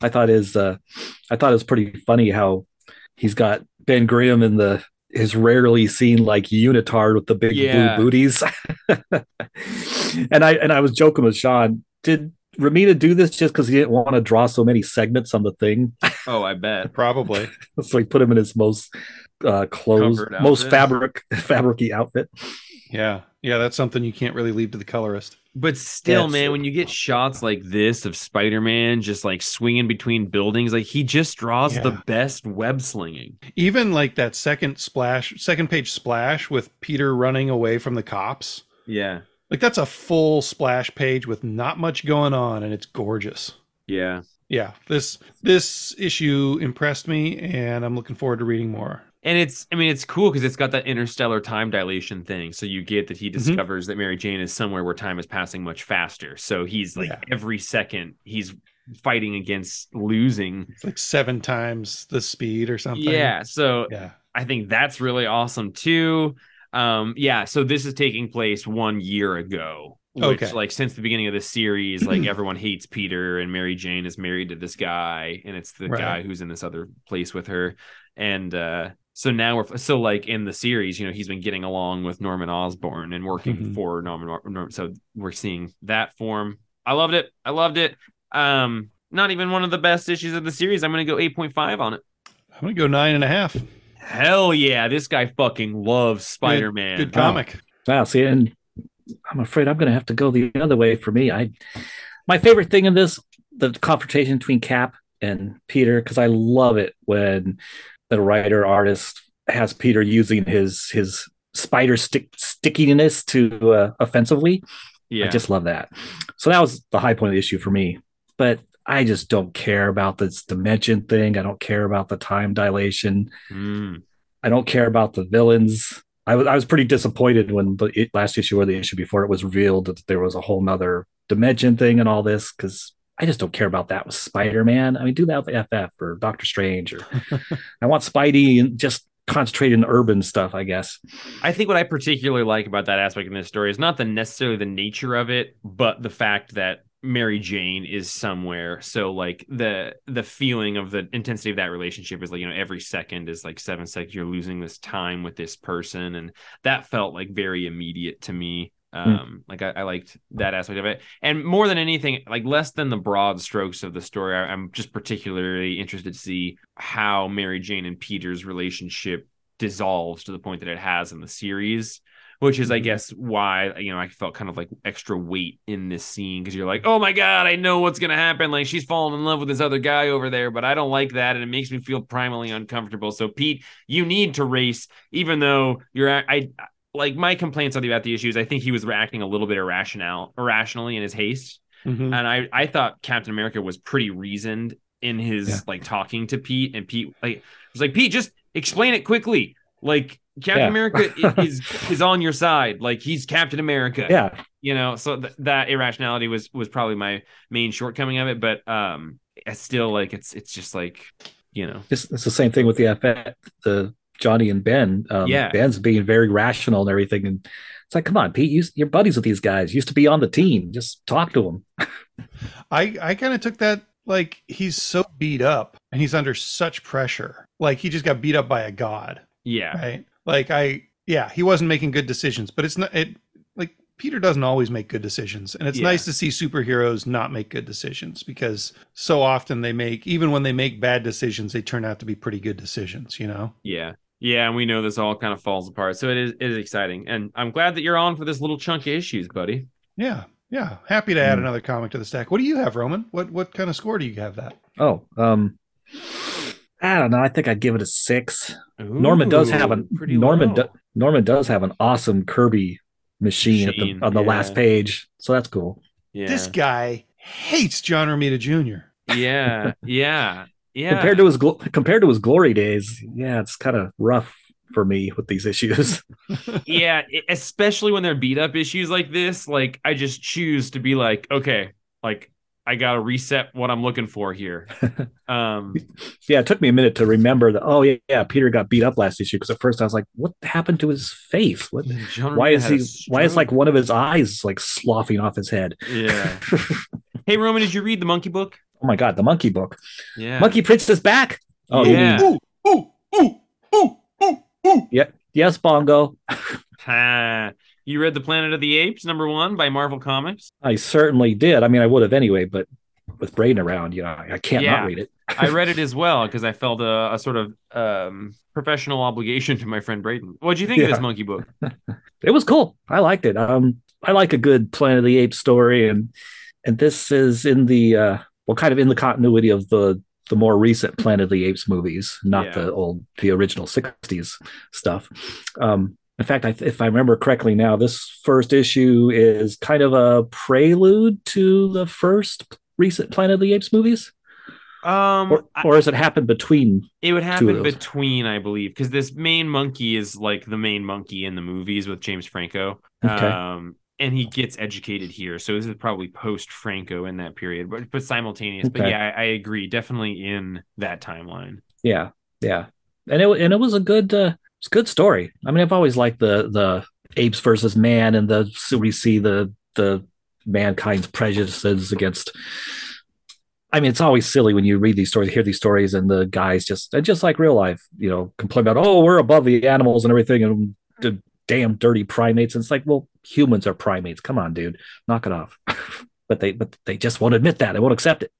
I thought his uh I thought it was pretty funny how he's got Ben Grimm in the his rarely seen like unitard with the big Yeah. blue booties. and I and I was joking with Sean, did Romita do this just because he didn't want to draw so many segments on the thing? Oh, I bet. Probably. so he put him in his most uh clothes, most fabric fabricy outfit. Yeah. Yeah, that's something you can't really leave to the colorist. But still, Yes. man, when you get shots like this of Spider-Man just like swinging between buildings, like he just draws the best web slinging. Even like that second splash, second page splash with Peter running away from the cops. Yeah. Like that's a full splash page with not much going on and it's gorgeous. Yeah. Yeah, this this issue impressed me and I'm looking forward to reading more. And it's, I mean, it's cool because it's got that interstellar time dilation thing. So you get that he discovers that Mary Jane is somewhere where time is passing much faster. So he's like Yeah. every second he's fighting against losing. It's like seven times the speed or something. Yeah. So Yeah. I think that's really awesome too. Um, yeah, so this is taking place one year ago. Which, Okay. like, since the beginning of the series, like everyone hates Peter, and Mary Jane is married to this guy, and it's the Right. guy who's in this other place with her. And uh, so now we're so like in the series, you know, he's been getting along with Norman Osborn and working Mhm. for Norman. Norm, so we're seeing that form. I loved it. I loved it. Um, not even one of the best issues of the series. I'm gonna go 8.5 on it. I'm gonna go nine and a half. Hell yeah, this guy fucking loves Spider Man. Good comic. Wow, see, and I'm afraid I'm going to have to go the other way for me. I, my favorite thing in this, the confrontation between Cap and Peter, because I love it when the writer artist has Peter using his his spider stick stickiness to uh, offensively. Yeah, I just love that. So that was the high point of the issue for me. But I just don't care about this dimension thing. I don't care about the time dilation. Mm. I don't care about the villains. I was I was pretty disappointed when the last issue or the issue before it was revealed that there was a whole nother dimension thing and all this because I just don't care about that with Spider Man. I mean, do that with FF or Doctor Strange or I want Spidey and just concentrate in urban stuff. I guess. I think what I particularly like about that aspect in this story is not the necessarily the nature of it, but the fact that Mary Jane is somewhere. So like the the feeling of the intensity of that relationship is like, you know, every second is like seven seconds. You're losing this time with this person. And that felt like very immediate to me. Um, like I, I liked that aspect of it. And more than anything, like less than the broad strokes of the story, I, I'm just particularly interested to see how Mary Jane and Peter's relationship dissolves to the point that it has in the series which is i Mhm. guess why you know i felt kind of like extra weight in this scene because you're like oh my god i know what's gonna happen like she's falling in love with this other guy over there but i don't like that and it makes me feel primally uncomfortable so pete you need to race even though you're a- i like my complaints about the issues i think he was reacting a little bit irrational irrationally in his haste Mhm. and I I thought Captain America was pretty reasoned in his Yeah. like talking to Pete, and Pete like was like Pete, just explain it quickly. Like Captain Yeah. America is is on your side. Like he's Captain America. Yeah. you know. So th- that irrationality was was probably my main shortcoming of it, but um, it's still like it's it's just like you know It's, it's the same thing with the FF, the Johnny and Ben. Um, Yeah. Ben's being very rational and everything, and it's like, come on, Pete, you, you're buddies with these guys. You used to be on the team. Just talk to them. I I kind of took that like he's so beat up and he's under such pressure. Like he just got beat up by a god, Yeah. right? Like I, yeah, he wasn't making good decisions, but it's not it. Like Peter doesn't always make good decisions, and it's Yeah. nice to see superheroes not make good decisions because so often they make, even when they make bad decisions, they turn out to be pretty good decisions. You know? Yeah. Yeah, and we know this all kind of falls apart. So it is it is exciting. And I'm glad that you're on for this little chunk of issues, buddy. Yeah, yeah. Happy to add Mm. another comic to the stack. What do you have, Roman? What what kind of score do you have that? Oh, um, I don't know. I think I'd give it a six. Norman does have a pretty Norman. Do, Norman does have an awesome Kirby machine, Machine, at the, on the last page, so that's cool. yeah. This guy hates John Romita Jr. yeah. Yeah. Yeah. Compared to his gl- compared to his glory days, yeah, it's kind of rough for me with these issues. yeah, especially when they're beat up issues like this, like I just choose to be like, okay, like I gotta reset what I'm looking for here. Um yeah, it took me a minute to remember that. Oh yeah, yeah, Peter got beat up last issue because at first I was like, what happened to his face? What? Why is he? Why is like one of his eyes like sloughing off his head? Yeah. Hey Roman, did you read the monkey book? Oh my god, the monkey book. Yeah. Monkey Prince is back. Oh you Yeah. mean- Ooh, ooh, ooh, ooh, ooh, ooh. yes, Bongo. Ha. You read The Planet of the Apes, number one by Marvel Comics. I certainly did. I mean, I would have anyway, but with Braden around, you know, I I can't Yeah. not read it. I read it as well because I felt a, a sort of um, professional obligation to my friend Braden. What'd you think of this monkey book? It was cool. I liked it. Um, I like a good Planet of the Apes story, and and this is in the uh, well, kind of in the continuity of the the more recent Planet of the Apes movies, not Yeah. the old the original '60s stuff. Um, in fact, I, if I remember correctly, now this first issue is kind of a prelude to the first recent Planet of the Apes movies, Um, or, or has it happened between? It would happen between, I believe, because this main monkey is like the main monkey in the movies with James Franco. Okay. Um, and he gets educated here, so this is probably post Franco in that period, but but simultaneous. But yeah, I, I agree, definitely in that timeline. Yeah, yeah, and it and it was a good uh, it's a good story. I mean, I've always liked the the apes versus man, and the so we see the the mankind's prejudices against. I mean, it's always silly when you read these stories, hear these stories, and the guys just just like real life, you know, complain about oh we're above the animals and everything, and the damn dirty primates. And it's like, well, humans are primates. Come on, dude, knock it off. but they but they just won't admit that. They won't accept it.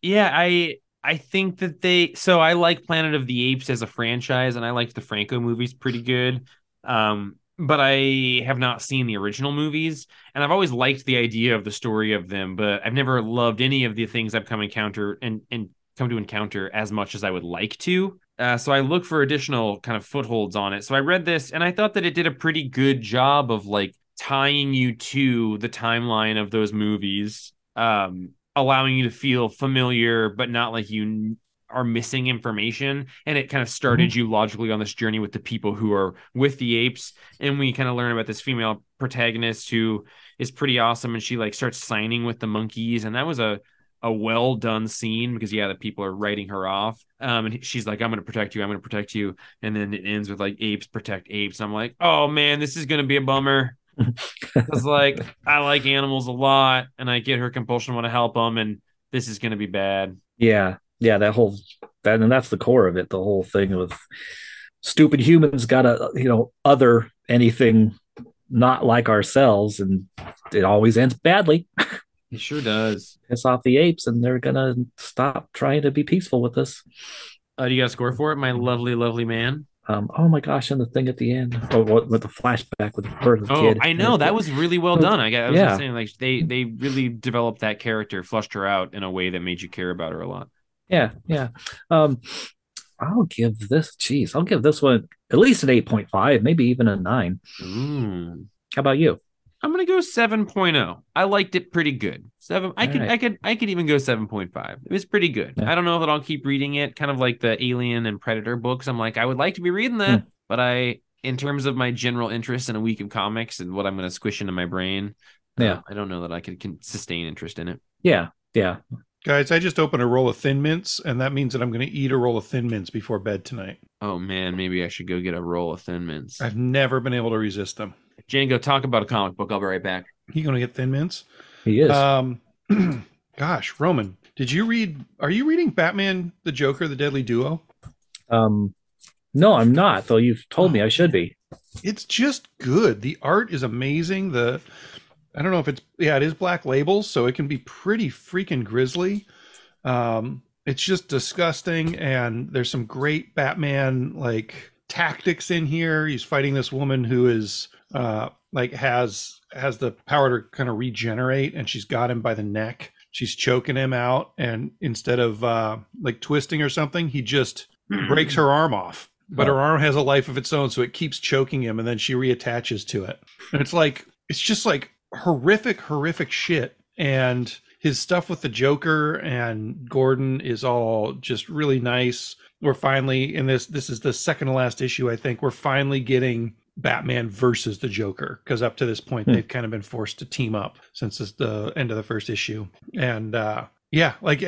Yeah, I I think that they so I like Planet of the Apes as a franchise and I like the Franco movies pretty good. Um but I have not seen the original movies and I've always liked the idea of the story of them, but I've never loved any of the things I've come encounter and and come to encounter as much as I would like to. Uh, so I look for additional kind of footholds on it. So I read this and I thought that it did a pretty good job of like tying you to the timeline of those movies. Um allowing you to feel familiar but not like you are missing information and it kind of started you logically on this journey with the people who are with the apes and we kind of learn about this female protagonist who is pretty awesome and she like starts signing with the monkeys and that was a a well done scene because yeah the people are writing her off um and she's like i'm gonna protect you i'm gonna protect you and then it ends with like apes protect apes i'm like oh man this is gonna be a bummer because like I like animals a lot, and I get her compulsion want to help them, and this is going to be bad. Yeah, yeah, that whole that and that's the core of it. The whole thing of stupid humans gotta you know other anything not like ourselves, and it always ends badly. It sure does. Piss off the apes, and they're gonna stop trying to be peaceful with us. Uh, do you got a score for it, my lovely, lovely man? Um, oh my gosh, and the thing at the end, oh, what with the flashback with of the Oh, kid. I know that was really well done. I got. I was Yeah. just saying, like they they really developed that character, flushed her out in a way that made you care about her a lot. Yeah, yeah. Um, I'll give this. Geez, I'll give this one at least an eight point five, maybe even a nine. Ooh. How about you? I'm gonna go 7.0. I liked it pretty good. Seven. I All could. right. I could. I could even go 7.5. It was pretty good. Yeah. I don't know that I'll keep reading it. Kind of like the Alien and Predator books. I'm like, I would like to be reading that, Hmm. but I, in terms of my general interest in a week of comics and what I'm gonna squish into my brain, uh, Yeah. I don't know that I could can sustain interest in it. Yeah, yeah. Guys, I just opened a roll of Thin Mints, and that means that I'm going to eat a roll of Thin Mints before bed tonight. Oh man, maybe I should go get a roll of Thin Mints. I've never been able to resist them. Django, talk about a comic book. I'll be right back. You going to get Thin Mints? He is. Um, gosh, Roman, Did you read? Are you reading Batman, the Joker, the Deadly Duo? Um, no, I'm not. Though you've told me I should be. It's just good. The art is amazing. The I don't know if it's yeah, it is black labels, so it can be pretty freaking grisly. Um, it's just disgusting, and there's some great Batman like tactics in here. He's fighting this woman who is uh like has has the power to kind of regenerate, and she's got him by the neck. She's choking him out, and instead of uh like twisting or something, he just breaks her arm off. But her arm has a life of its own, so it keeps choking him, and then she reattaches to it. And it's like it's just like horrific, horrific shit. And his stuff with the Joker and Gordon is all just really nice. We're finally in this. This is the second to last issue, I think. We're finally getting Batman versus the Joker because up to this point Hmm. they've kind of been forced to team up since it's the end of the first issue. And uh, yeah, like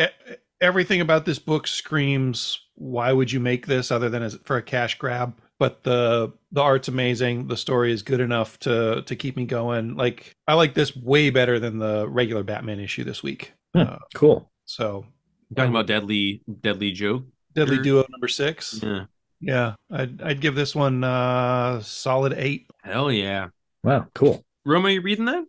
everything about this book screams, "Why would you make this other than as for a cash grab?" But the the art's amazing. The story is good enough to to keep me going. Like I like this way better than the regular Batman issue this week. Hmm. Uh, Cool. so Talking about deadly, deadly joke. Deadly Duo number six. Yeah. Yeah, I'd I'd give this one uh solid eight. Hell yeah. Wow. Cool. Roma, you reading that?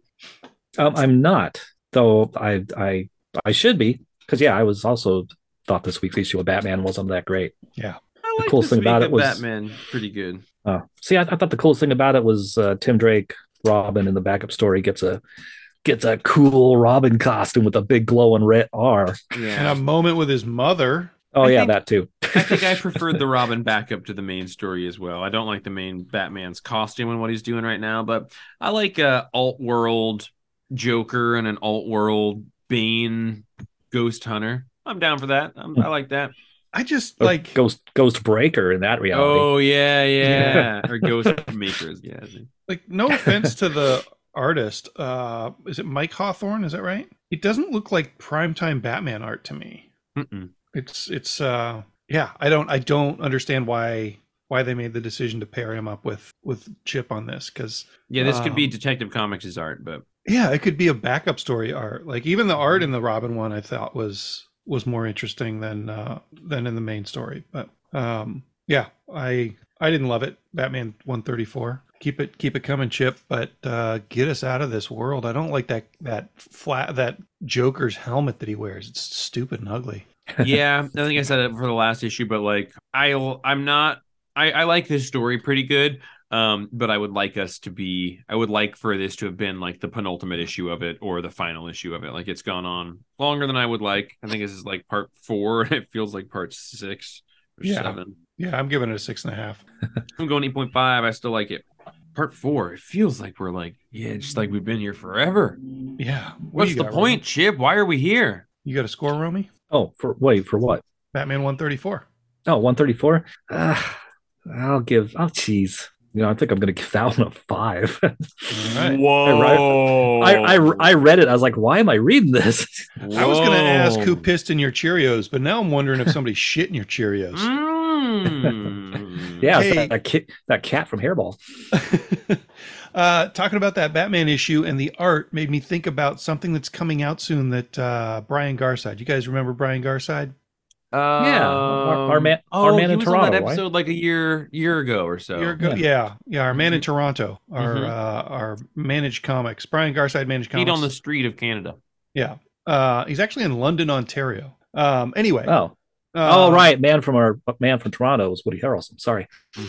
Um, I'm not, though. I I I should be because yeah, I was also thought this week's issue of Batman wasn't that great. I like coolest this thing about it was- Batman. Pretty good. Uh, see, I, I thought the coolest thing about it was uh, Tim Drake, Robin in the backup story gets a gets a cool Robin costume with a big glowing red R. And a moment with his mother. Oh I yeah, think- that too. I think I preferred the Robin backup to the main story as well. I don't like the main Batman's costume and what he's doing right now, but I like a alt world Joker and an alt world Bane Ghost Hunter. I'm down for that. I'm, I like that. I just Or like Ghost Ghost Breaker in that reality. Oh yeah, yeah, or Ghost Makers. Yeah, like no offense to the artist. Uh is it Mike Hawthorne? Is that right? It doesn't look like primetime Batman art to me. Mm-mm. It's it's uh yeah, I don't I don't understand why why they made the decision to pair him up with with Chip on this cuz yeah. This could be Um, Detective Comics' art, but yeah, it could be a backup story art. Like even the art in the Robin one I thought was was more interesting than uh than in the main story. But um yeah, I I didn't love it. Batman 134. Keep it keep it coming, Chip, but uh get us out of this world. I don't like that that flat that Joker's helmet that he wears. It's stupid and ugly. Yeah, I think I said it for the last issue, but like I'll I'm not I, I like this story pretty good. Um, but I would like us to be I would like for this to have been like the penultimate issue of it or the final issue of it. Like it's gone on longer than I would like. I think this is like part four and it feels like part six or Yeah. seven. Yeah, I'm giving it a six and a half. I'm going 8.5. I still like it. Part four, it feels like we're like, yeah, just like we've been here forever. Yeah. What What's the got, point, Chip? Why are we here? You got a score, Romy? Oh, for wait for what? Batman 134. Oh, 134. Uh, I'll give. Oh, geez. You know, I think I'm going to give that one a five. All right. Whoa. I, I I read it. I was like, why am I reading this? I was going to ask who pissed in your Cheerios, but now I'm wondering if somebody shit in your Cheerios. Mm. Yeah, Hey. that, that kid, that cat from Hairball. Uh, talking about that Batman issue and the art made me think about something that's coming out soon that uh, Brian Garside. You guys remember Brian Garside? Yeah, our- our Um, man- oh, our man he in was on Toronto, that right? episode like a year year ago or so. Year ago, yeah. yeah. yeah, our man in Toronto, our Mhm. uh, our Manage Comics, Brian Garside managed Feet comics. on the street of Canada. yeah, uh, he's actually in London, Ontario. Um, anyway, Oh, oh, um, right. Man from our man from Toronto was Woody Harrelson. Sorry.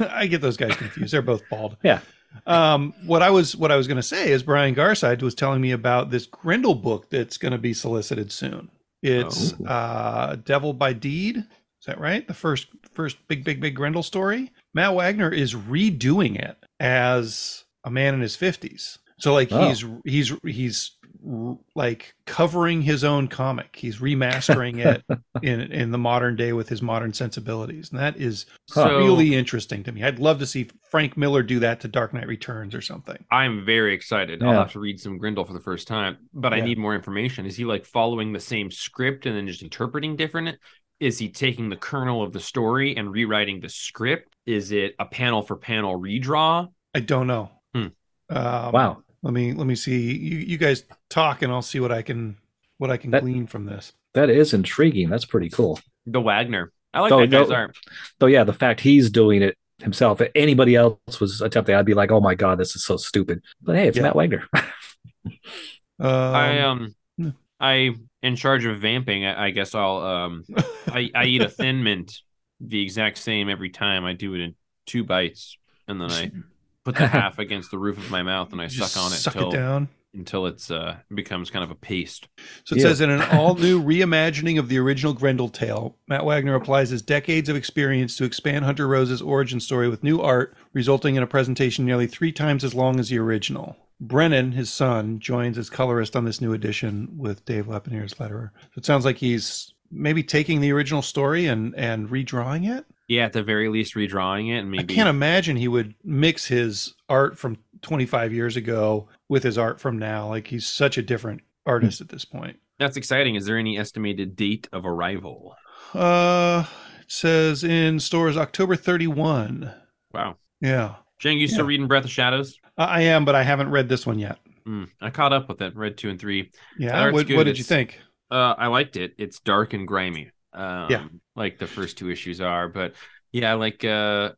I get those guys confused. They're both bald. Yeah. Um, what I was what I was going to say is Brian Garside was telling me about this Grendel book that's going to be solicited soon. It's Oh. uh, Devil by Deed. Is that right? The first first big big big Grendel story. Matt Wagner is redoing it as a man in his fifties. So like Oh. he's he's he's like covering his own comic. He's remastering it in in the modern day with his modern sensibilities, and that is So really interesting to me. I'd love to see Frank Miller do that to Dark Knight Returns or something. I'm very excited. I'll have to read some Grendel for the first time, but I need more information. Is he like following the same script and then just interpreting different? Is he taking the kernel of the story and rewriting the script? Is it a panel for panel redraw? I don't know. Hmm. Um, Wow. Let me let me see. You you guys talk, and I'll see what I can what I can That- glean from this. That is intriguing. That's pretty cool. The Wagner. I like Oh, that guy's no. art. So yeah, the fact he's doing it himself, if anybody else was attempting, I'd be like, oh my god, this is so stupid. But hey, it's Yeah. Matt Wagner. Um, I um yeah. I in charge of vamping, I, I guess I'll um I, I eat a thin mint the exact same every time. I do it in two bites and then I put the half against the roof of my mouth and I just suck on it suck until it down. until it's uh becomes kind of a paste. So it Yeah. says in an all new reimagining of the original Grendel tale, Matt Wagner applies his decades of experience to expand Hunter Rose's origin story with new art, resulting in a presentation nearly three times as long as the original. Brennan, his son, joins as colorist on this new edition with Dave Lepanier as letterer. So it sounds like he's maybe taking the original story and and redrawing it. Yeah, at the very least redrawing it and maybe I can't imagine he would mix his art from 25 years ago with his art from now. Like he's such a different artist at this point. that's exciting. Is there any estimated date of arrival? Uh, it says in stores October 31. Wow. Yeah, Jang, you still Yeah. reading Breath of Shadows? I am, but I haven't read this one yet. Mm, I caught up with it, read two and three. Yeah, what, what did you think? Uh, I liked it. It's dark and grimy. Um, Yeah. Like the first two issues are, but yeah, like uh,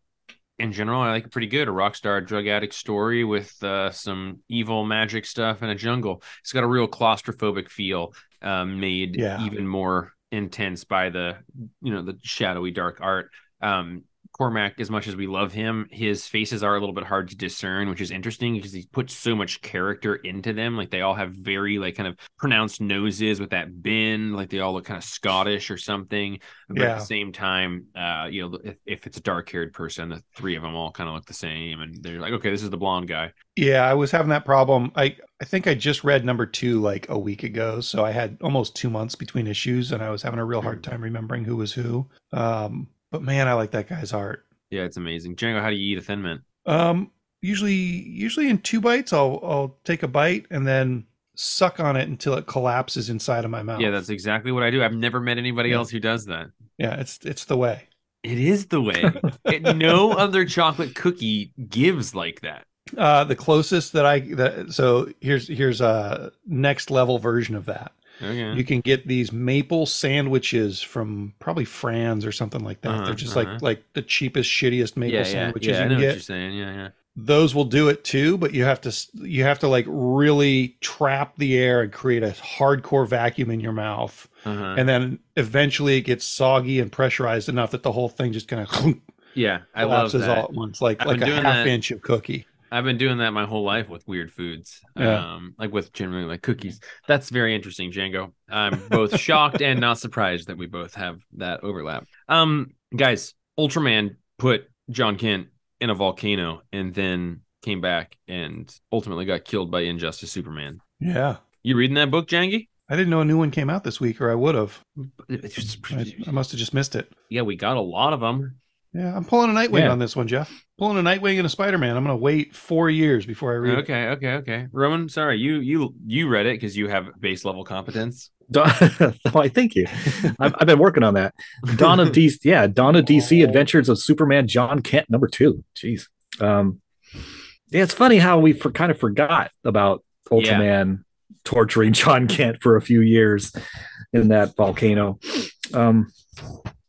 in general, I like it pretty good. A rock star drug addict story with uh, some evil magic stuff in a jungle. It's got a real claustrophobic feel, um, made Yeah. even more intense by the you know the shadowy dark art. Um, Cormac, as much as we love him, his faces are a little bit hard to discern, which is interesting because he puts so much character into them. Like they all have very like kind of pronounced noses with that bin, like they all look kind of Scottish or something. But at the same time, uh, you know, if, if it's a dark haired person, the three of them all kind of look the same, and they're like, okay, this is the blonde guy. Yeah, I was having that problem. I I think I just read number two like a week ago, so I had almost two months between issues, and I was having a real hard time remembering who was who. Um, but man, I like that guy's art. Yeah, it's amazing. Django, how do you eat a thin mint? Um, usually, usually in two bites, I'll I'll take a bite and then suck on it until it collapses inside of my mouth. Yeah, that's exactly what I do. I've never met anybody Yeah. else who does that. yeah, it's it's the way. It is the way. It- no other chocolate cookie gives like that. Uh, the closest that I that so here's here's a next level version of that. Okay. You can get these maple sandwiches from probably Franz or something like that. Uh-huh, They're just uh-huh. like like the cheapest, shittiest maple yeah, yeah, sandwiches yeah. I you know can what you're get. saying. Yeah, yeah. Those will do it too, but you have to you have to like really trap the air and create a hardcore vacuum in your mouth, Uh-huh. and then eventually it gets soggy and pressurized enough that the whole thing just kind of Yeah, I love collapses that. all at once, like I've like a half that. inch of cookie. I've been doing that my whole life with weird foods. Yeah. Um, like with generally like cookies. That's very interesting, Django. I'm both shocked and not surprised that we both have that overlap. Um, guys, Ultraman put Jon Kent in a volcano and then came back and ultimately got killed by Injustice Superman. Yeah, You reading that book, Jangy? I didn't know a new one came out this week, or I would have. I, I must have just missed it. yeah, we got a lot of them. Yeah, I'm pulling a Nightwing Yeah. on this one, Jeff. Pulling a Nightwing and a Spider Man. I'm going to wait four years before I read it. Okay, okay, okay. Roman, sorry, you you you read it because you have base level competence. Dawn- Why, thank you. I've, I've been working on that. Dawn of DC, yeah, Dawn of DC Adventures of Superman Jon Kent number two. Jeez. Um, yeah, it's funny how we for, kind of forgot about Ultraman torturing Jon Kent for a few years in that volcano. Um,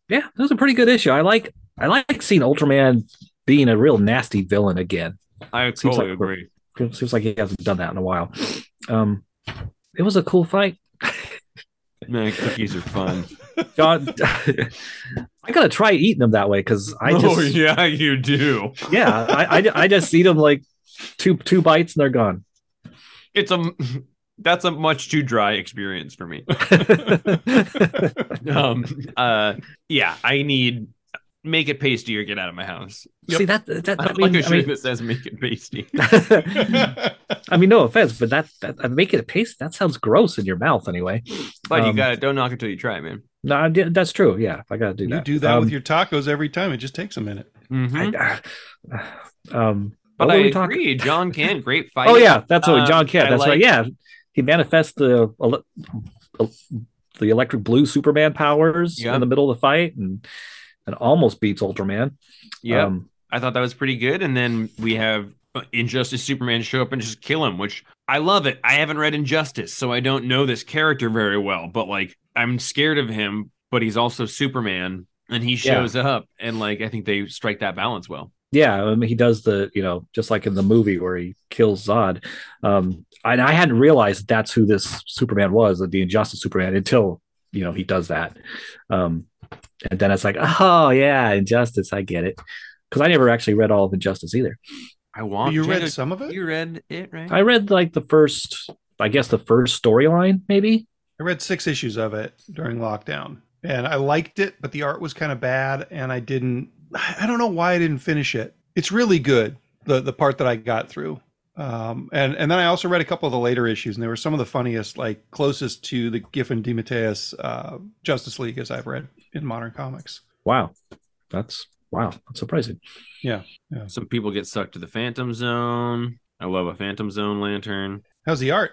yeah, it was a pretty good issue. I like I like seeing Ultraman being a real nasty villain again. I Seems totally like agree. Seems like he hasn't done that in a while. Um, it was a cool fight. Man, cookies are fun. John, I gotta try eating them that way because I just oh yeah, yeah, you do. I, I I just eat them like two two bites and they're gone. It's a that's a much too dry experience for me. Um, uh, yeah, I need make it pasty or get out of my house. See that that I I don't like mean, a I shirt mean, that says make it pasty. I mean, no offense, but that that uh, make it a paste. That sounds gross in your mouth anyway. But you Um, got to don't knock it till you try, it, man. No, I that's true. Yeah, I gotta do you that. do that Um, with your tacos every time. It just takes a minute. Mhm. I- um, But I agree, talking- Jon Kent, great fight. Oh yeah, that's what Uh, Jon Kent. I That's right. Yeah, he manifests the ele- the electric blue Superman powers Yeah. in the middle of the fight and and almost beats Ultraman. yeah. Um, I thought that was pretty good. And then we have Injustice Superman show up and just kill him, which I love it. I haven't read Injustice, so I don't know this character very well, but like I'm scared of him, but he's also Superman and he Yeah. shows up and like I think they strike that balance well. yeah, I mean, he does the, you know, just like in the movie where he kills Zod. Um, and I hadn't realized that's who this Superman was, the Injustice Superman, until you know he does that. Um, and then it's like, oh yeah, Injustice, I get it, because I never actually read all of Injustice either. I want you read Django- some of it? You read it, right? I read like the first, I guess the first storyline, maybe. I read six issues of it during lockdown, and I liked it, but the art was kind of bad, and I didn't. I don't know why I didn't finish it. It's really good. The the part that I got through, um, and and then I also read a couple of the later issues, and they were some of the funniest, like closest to the Giffen DeMatteis uh, Justice League as I've read in modern comics. Wow, that's wow, that's surprising. Yeah. Some people get sucked to the Phantom Zone. I love a Phantom Zone lantern. How's the art?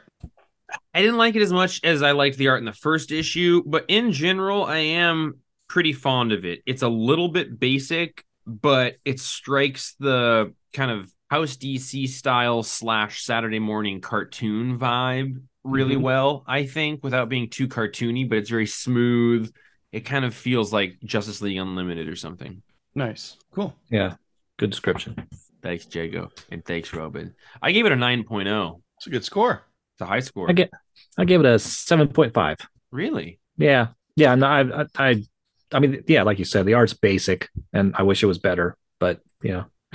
I didn't like it as much as I liked the art in the first issue, but in general, I am pretty fond of it. It's a little bit basic, but it strikes the kind of House DC style slash Saturday morning cartoon vibe really Mhm. well, I think, without being too cartoony, but it's very smooth. It kind of feels like Justice League Unlimited or something. Nice, cool. Yeah, good description. Thanks, Jago. And thanks, Robin. I gave it a 9.0. It's a good score. It's a high score. I get, I gave it a seven point five. Really? Yeah, yeah. No, I, I, I, I mean, yeah, like you said, the art's basic, and I wish it was better, but you know,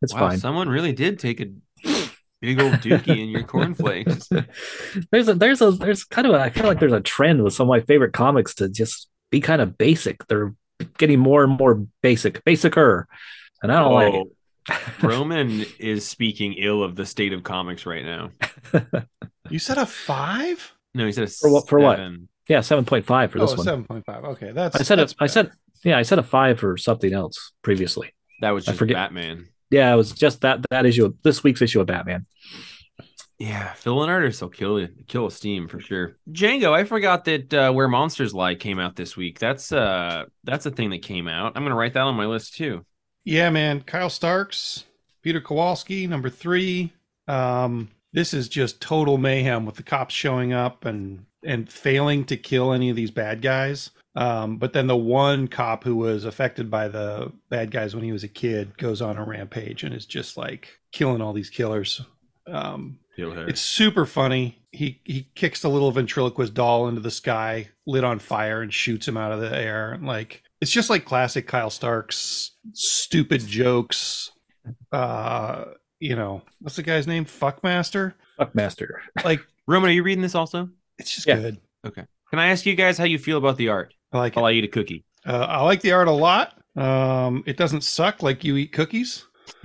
it's wow, fine. someone really did take a big old dookie in your cornflakes. there's a, there's a, there's kind of, a, I feel like there's a trend with some of my favorite comics to just be kind of basic. They're getting more and more basic, basicer, and I don't oh, like it. Oh, Roman is speaking ill of the state of comics right now. You said a five? No, he said a For what- for what? Yeah, seven point five for Oh, this one. seven point five. Okay, that's. I said that's it. I said, yeah, I said a five for something else previously. That was I forget- Batman. Yeah, it was just that that issue, this week's issue of Batman. Yeah, Phil and artists will kill it, kill a steam for sure. Django, I forgot that uh, Where Monsters Lie came out this week. That's uh that's a thing that came out. I'm gonna write that on my list too. Yeah, man. Kyle Starks, Peter Kowalski, number three. Um, this is just total mayhem with the cops showing up and and failing to kill any of these bad guys. Um, but then the one cop who was affected by the bad guys when he was a kid goes on a rampage and is just like killing all these killers. Um, it's super funny. He he kicks the little ventriloquist doll into the sky, lit on fire, and shoots him out of the air. And like it's just like classic Kyle Starks, stupid jokes. Uh, you know, what's the guy's name? Fuckmaster. Fuckmaster. Like Roman, are you reading this also? it's just Yeah. good. Okay. Can I ask you guys how you feel about the art I like it. while I eat a cookie? Uh, I like the art a lot. Um, it doesn't suck like you eat cookies.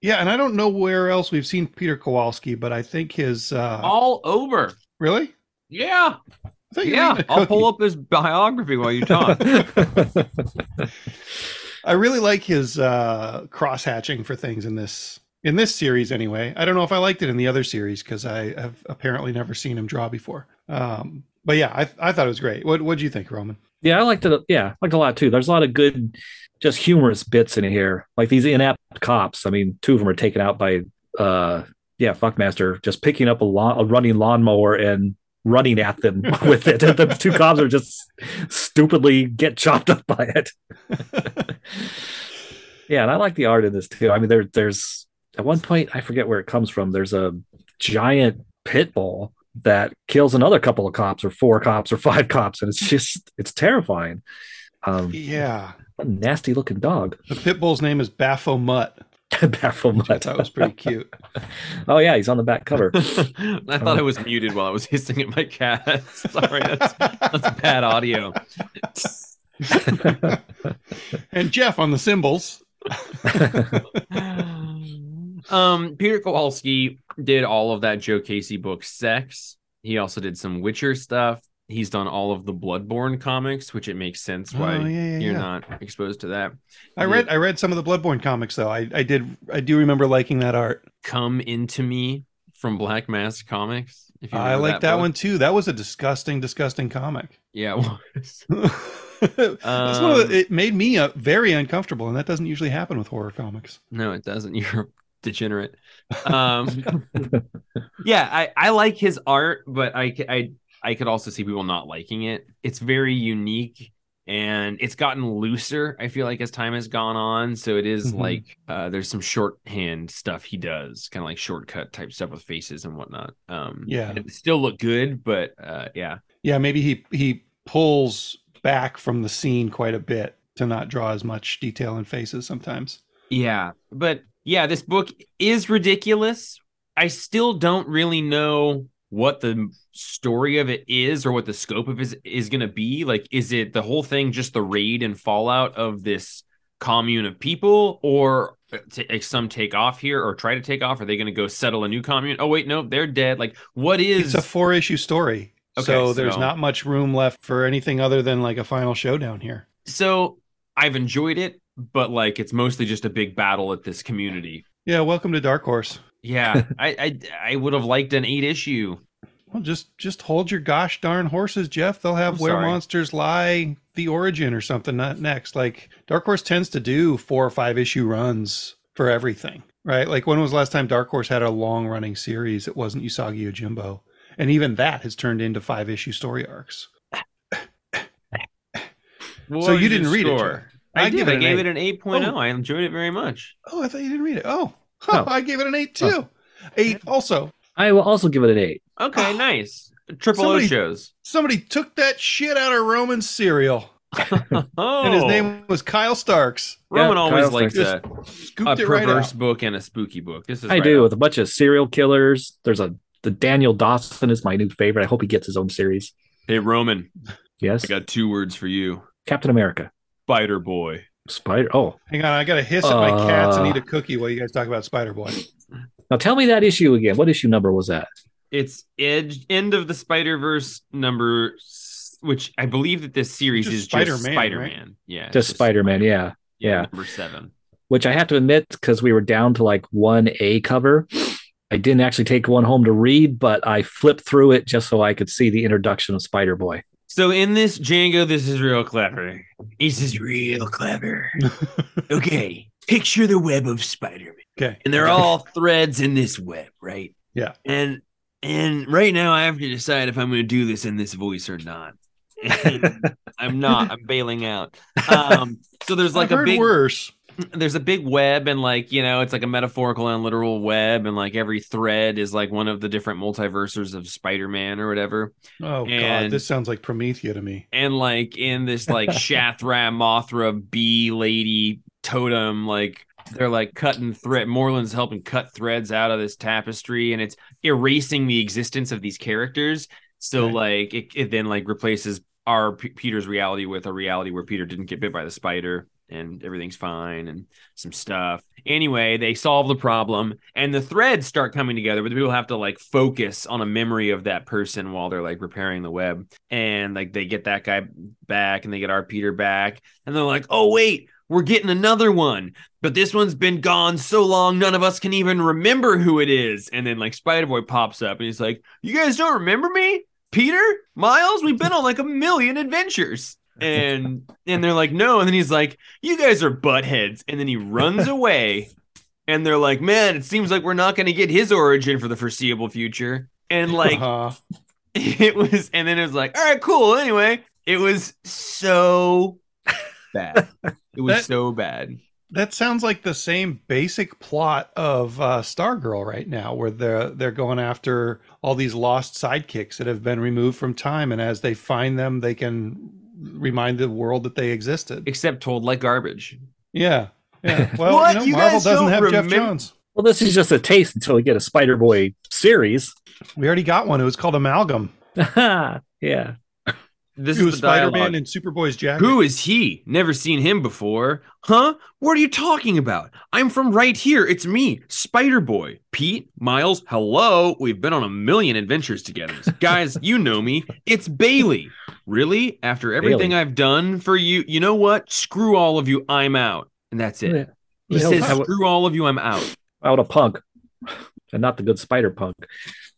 yeah, and I don't know where else we've seen Peter Kowalski, but I think his uh, All over. really. Yeah. I thought you were Yeah. I'll pull up his biography while you talk. I really like his uh, cross hatching for things in this in this series. Anyway, I don't know if I liked it in the other series because I have apparently never seen him draw before. Um, but yeah, I, I thought it was great. What what do you think, Roman? yeah, I liked it. Yeah, I liked a lot too. There's a lot of good, just humorous bits in here, like these inept cops. I mean, two of them are taken out by, uh, yeah, Fuckmaster just picking up a, lawn, a running lawnmower and running at them with it. And the two cops are just stupidly get chopped up by it. yeah, and I like the art in this too. I mean, there, there's at one point I forget where it comes from. There's a giant pit bull that kills another couple of cops, or four cops, or five cops, and it's just it's terrifying. Um, Yeah, what a nasty looking dog. the pit bull's name is Baffo Mutt. Baphomet. I thought was pretty cute. oh yeah, he's on the back cover. I thought I was muted while I was hissing at my cat. Sorry, that's, that's bad audio. and Jeff on the cymbals. um, Peter Kowalski did all of that Joe Casey book, Sex. He also did some Witcher stuff. He's done all of the Bloodborne comics, which it makes sense why Oh, yeah, yeah, you're yeah. not exposed to that. I read I read some of the Bloodborne comics though. I, I did I do remember liking that art. Come into Me from Black Mask Comics. If you I like that, book. one too. That was a disgusting, disgusting comic. Yeah, it was. That's one of Um, the, it made me uh, very uncomfortable, and that doesn't usually happen with horror comics. No, it doesn't. You're degenerate. Um, yeah, I, I like his art, but I, I I could also see people not liking it. It's very unique and it's gotten looser. I feel like as time has gone on, so it is Mhm. like uh, there's some shorthand stuff he does, kind of like shortcut type stuff with faces and whatnot. Um, Yeah. it still look good, but uh, yeah, Yeah, maybe he he pulls back from the scene quite a bit to not draw as much detail in faces sometimes. Yeah, but yeah, this book is ridiculous. I still don't really know what the story of it is or what the scope of it is, is going to be. Like, is it the whole thing just the raid and fallout of this commune of people, or t- some take off here or try to take off? Are they going to go settle a new commune? Oh, wait, no, they're dead. Like, what is. It's a four issue story. Okay, so there's so- not much room left for anything other than like a final showdown here. so I've enjoyed it, but like, it's mostly just a big battle at this community. Yeah, welcome to Dark Horse. Yeah, I, I I would have liked an eight issue. Well, just just hold your gosh darn horses, Jeff. They'll have I'm where sorry. monsters lie, the origin or something. Not next. Like Dark Horse tends to do four or five issue runs for everything, right? Like when was the last time Dark Horse had a long running series? It wasn't Usagi Yojimbo, and even that has turned into five issue story arcs. So you didn't read it. Jeff. I, I'd did. give it I gave eight. it an 8.0. Oh. I enjoyed it very much. Oh, I thought you didn't read it. Oh, huh, Oh. I gave it an eight oh. too. Eight. Also, I will also give it an eight. Okay, Oh. nice. Triple Somebody- O shows. somebody took that shit out of Roman's cereal, Oh, and his name was Kyle Starks. Roman Yeah, always Kyle likes Starks. a, a it right perverse book and a spooky book. This is I right do up. with a bunch of serial killers. There's a the Daniel Dawson is my new favorite. I hope he gets his own series. Hey Roman, Yes, I got two words for you. Captain America, Spider Boy. Spider. Oh, Hang on, I got to hiss at my cats and Uh. eat a cookie while you guys talk about Spider Boy. now tell me that issue again. What issue number was that? It's edge end of the Spider Verse number, which I believe that this series Just is Spider-Man, just? Spider Man. Yeah, Just Spider Man. Yeah, yeah. Number seven. which I have to admit, because we were down to like one A cover, I didn't actually take one home to read, but I flipped through it just so I could see the introduction of Spider Boy. So in this Django, this is real clever. This is real clever. okay, picture the web of Spider-Man. Okay. and they're all threads in this web, right? Yeah. And and right now I have to decide if I'm going to do this in this voice or not. I'm not. I'm bailing out. Um, so there's like I've a heard big worse. There's a big web and like you know it's like a metaphorical and literal web and like every thread is like one of the different multiverses of Spider-Man or whatever. Oh god, this sounds like Promethea to me. And like in this like Shathra Mothra bee lady totem, like they're like cutting thread. Moreland's helping cut threads out of this tapestry, and it's erasing the existence of these characters. So Right. like it, it then like replaces our P- Peter's reality with a reality where Peter didn't get bit by the spider and everything's fine and some stuff. Anyway, they solve the problem and the threads start coming together, but the people have to like focus on a memory of that person while they're like repairing the web. And like they get that guy back and they get our Peter back. And they're like, oh, wait, we're getting another one. But this one's been gone so long, none of us can even remember who it is. And then like Spider Boy pops up and he's like, you guys don't remember me? Peter? Miles? We've been on like a million adventures. And and they're like, no. And then he's like, you guys are buttheads. And then he runs away. And they're like, man, it seems like we're not going to get his origin for the foreseeable future. And like, Uh-huh. it was, and then it was like, all right, cool. Anyway, it was so bad. It was That- so bad. that sounds like the same basic plot of uh, Stargirl right now, where they're they're going after all these lost sidekicks that have been removed from time, and as they find them, they can remind the world that they existed. Except told like garbage. Yeah, yeah. Well, What? you know, You Marvel guys doesn't don't have Geoff Johns. Well, this is just a taste until we get a Spider Boy series. We already got one. It was called Amalgam. yeah. This It is Spider dialogue. Man in Superboy's jacket. Who is he? Never seen him before. Huh? What are you talking about? I'm from right here. It's me, Spider Boy. Pete, Miles, hello. We've been on a million adventures together. Guys, you know me. It's Bailey. Really? After everything Bailey. I've done for you, you know what? Screw all of you. I'm out. And that's it. Yeah. He Hell, says, how- screw all of you. I'm out. out a punk and not the good spider punk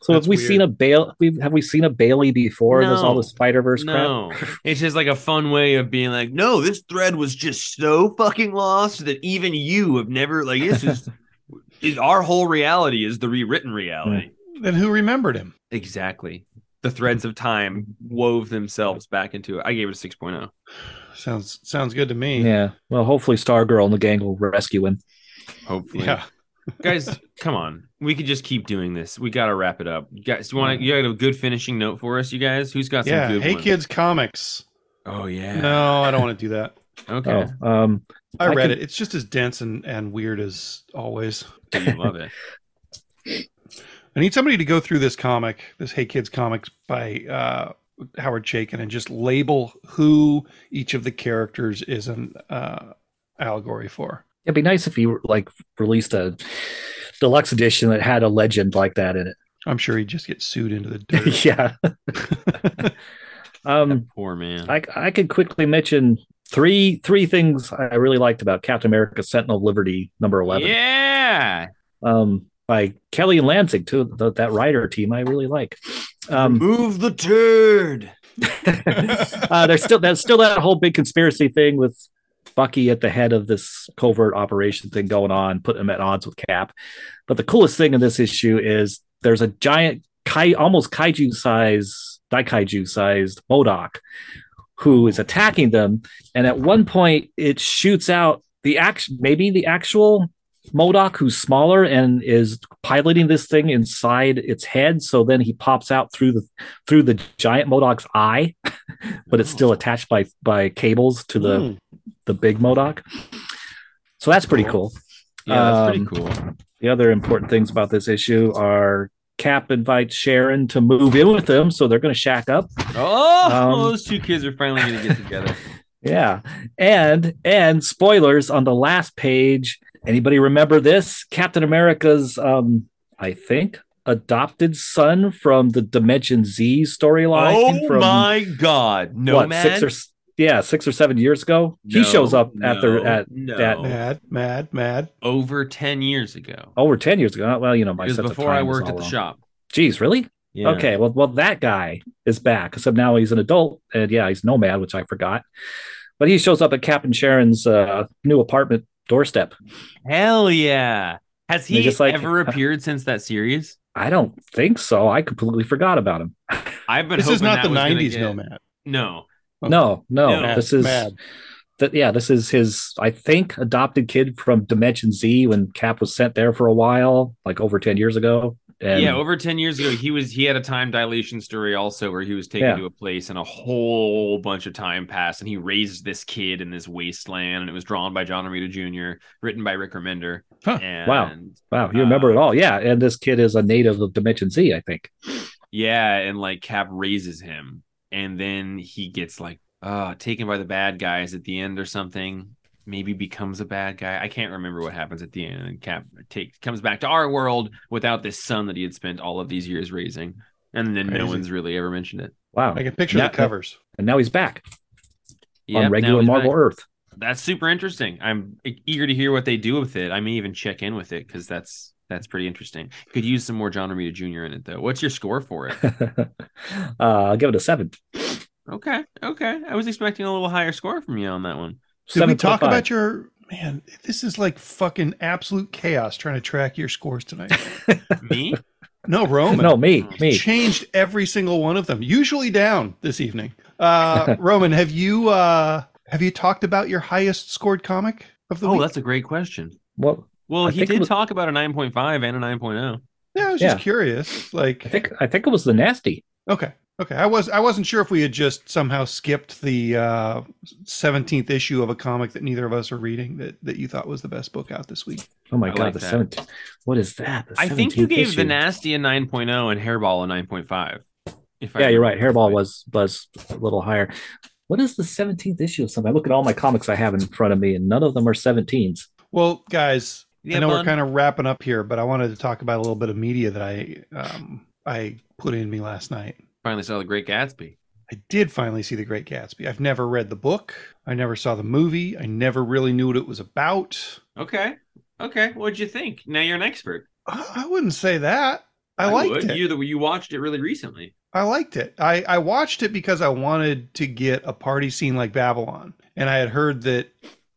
so That's have we weird. seen a Bale? We have we seen a Bailey before? There's all the Spider Verse crap. It's just like a fun way of being like, no, this thread was just so fucking lost that even you have never like this is It- our whole reality is the rewritten reality. Then who remembered him? Exactly. The threads of time wove themselves back into it. I gave it a oh. 6.0. Sounds sounds good to me. Yeah. Well, hopefully Stargirl and the gang will rescue him. Hopefully. Yeah. Guys, come on. We could just keep doing this. We got to wrap it up. You guys, you want to, you got a good finishing note for us, you guys? Who's got some Yeah. good Hey ones? Kids Comics. Oh, yeah. No, I don't want to do that. Okay. Oh, um, I I read can- it. It's just as dense and, and weird as always. Do you love it? I need somebody to go through this comic, this Hey Kids comics by uh, Howard Chaykin, and just label who each of the characters is an uh, allegory for. it'd be nice if you like released a deluxe edition that had a legend like that in it. I'm sure he'd just get sued into the dirt. yeah. um, That poor man. I I could quickly mention three three things I really liked about Captain America: Sentinel of Liberty number eleven. Yeah. Um, by Kelly and Lanzing too. The, that writer team I really like. Um, Move the turd. uh, there's still there's still that whole big conspiracy thing with Bucky at the head of this covert operation thing going on, putting him at odds with Cap. But the coolest thing in this issue is there's a giant kai almost kaiju size daikaiju sized MODOK who is attacking them, and at one point it shoots out the act maybe the actual MODOK who's smaller and is piloting this thing inside its head. So then he pops out through the through the giant MODOK's eye, but it's still attached by by cables to the Mm. the big MODOK. So that's pretty cool. Yeah, that's Um, pretty cool. The other important things about this issue are Cap invites Sharon to move in with them, so they're going to shack up. Oh, um, those two kids are finally going to get together. Yeah, and and spoilers on the last page. Anybody remember this? Captain America's, um, I think, adopted son from the Dimension Z storyline. oh from, my God. No, what man. six or yeah, six or seven years ago. he shows up at the at no. at- Mad, mad, mad. over 10 years ago. over ten years ago. Well, you know, my sense before I time is worked at the wrong. shop. Jeez, really? Yeah. Okay, well, well, that guy is back. Except now he's an adult, and yeah, he's nomad, which I forgot. But he shows up at Captain Sharon's uh, new apartment doorstep. Hell yeah. Has he just like- ever appeared since that series? I don't think so. I completely forgot about him. I've been This is not that the 90s get- Nomad. No. Oh. No, no, No. this is Mad. that. Yeah, this is his. I think adopted kid from Dimension Z when Cap was sent there for a while, like over ten years ago. And yeah, over 10 years ago, he was he had a time dilation story also where he was taken Yeah. to a place and a whole bunch of time passed and he raised this kid in this wasteland and it was drawn by John Romita Jr., written by Rick Remender. Huh. And Wow. wow, you remember Uh, it all? Yeah, and this kid is a native of Dimension Z, I think. Yeah, and like Cap raises him, and then he gets like uh taken by the bad guys at the end or something. Maybe becomes a bad guy. I can't remember what happens at the end. And Cap take comes back to our world without this son that he had spent all of these years raising, and then no Crazy. one's really ever mentioned it. Wow, I can picture Now- the covers. and now he's back Yep, on regular Marvel back. Earth. That's super interesting. I'm eager to hear what they do with it. I may even check in with it because that's that's pretty interesting. Could use some more John Romita Jr. in it though. What's your score for it? uh, I'll give it a seven. Okay, okay. I was expecting a little higher score from you on that one. Did we talk about your man? This is like fucking absolute chaos trying to track your scores tonight. Me? No, Roman. No, me, me. Changed every single one of them. Usually down this evening. Uh, Roman, have you uh, have you talked about your highest scored comic of the Oh, week? that's a great question. Well, Well, I he did was- talk about a 9.5 and a oh. 9.0. Yeah, I was Yeah. just curious. Like, I think I think it was the nasty. okay, okay. I was I wasn't sure if we had just somehow skipped the uh, seventeenth issue of a comic that neither of us are reading that that you thought was the best book out this week. Oh my I god, like the seventeenth! What is that? The I think you gave issue. the Nasty a 9.0 and Hairball a 9.5. If I Yeah, you're right. Hairball was was a little higher. What is the seventeenth issue of something? I look at all my comics I have in front of me, and none of them are seventeens. Well, guys, Yeah, I know we're kind of wrapping up here, but I wanted to talk about a little bit of media that I um, I put in me last night. Finally saw the Great Gatsby. I did finally see The Great Gatsby. I've never read the book. I never saw the movie. I never really knew what it was about. Okay. Okay. What'd you think? Now you're an expert. I I wouldn't say that. I, liked would. it. You, the, you watched it really recently. I liked it. I, I watched it because I wanted to get a party scene like Babylon. And I had heard that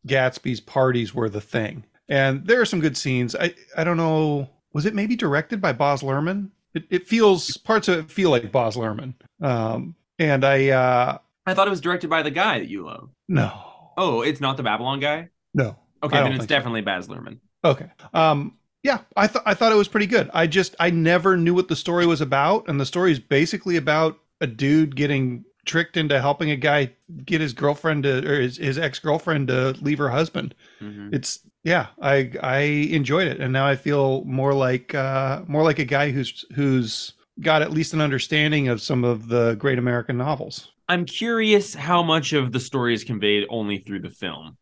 Gatsby's parties were the thing. and there are some good scenes. I I don't know. Was it maybe directed by Baz Luhrmann? It, it feels parts of it feel like Baz Luhrmann. Um, and I uh I thought it was directed by the guy that you love. no Oh, it's not the Babylon guy. no Okay, then it's think so. definitely Baz Luhrmann. Okay. Um yeah, I thought I thought it was pretty good. I just I never knew what the story was about and the story is basically about a dude getting tricked into helping a guy get his girlfriend to or his, his ex-girlfriend to leave her husband. Mhm. It's yeah, I I enjoyed it and now I feel more like uh more like a guy who's who's got at least an understanding of some of the great American novels. I'm curious how much of the story is conveyed only through the film.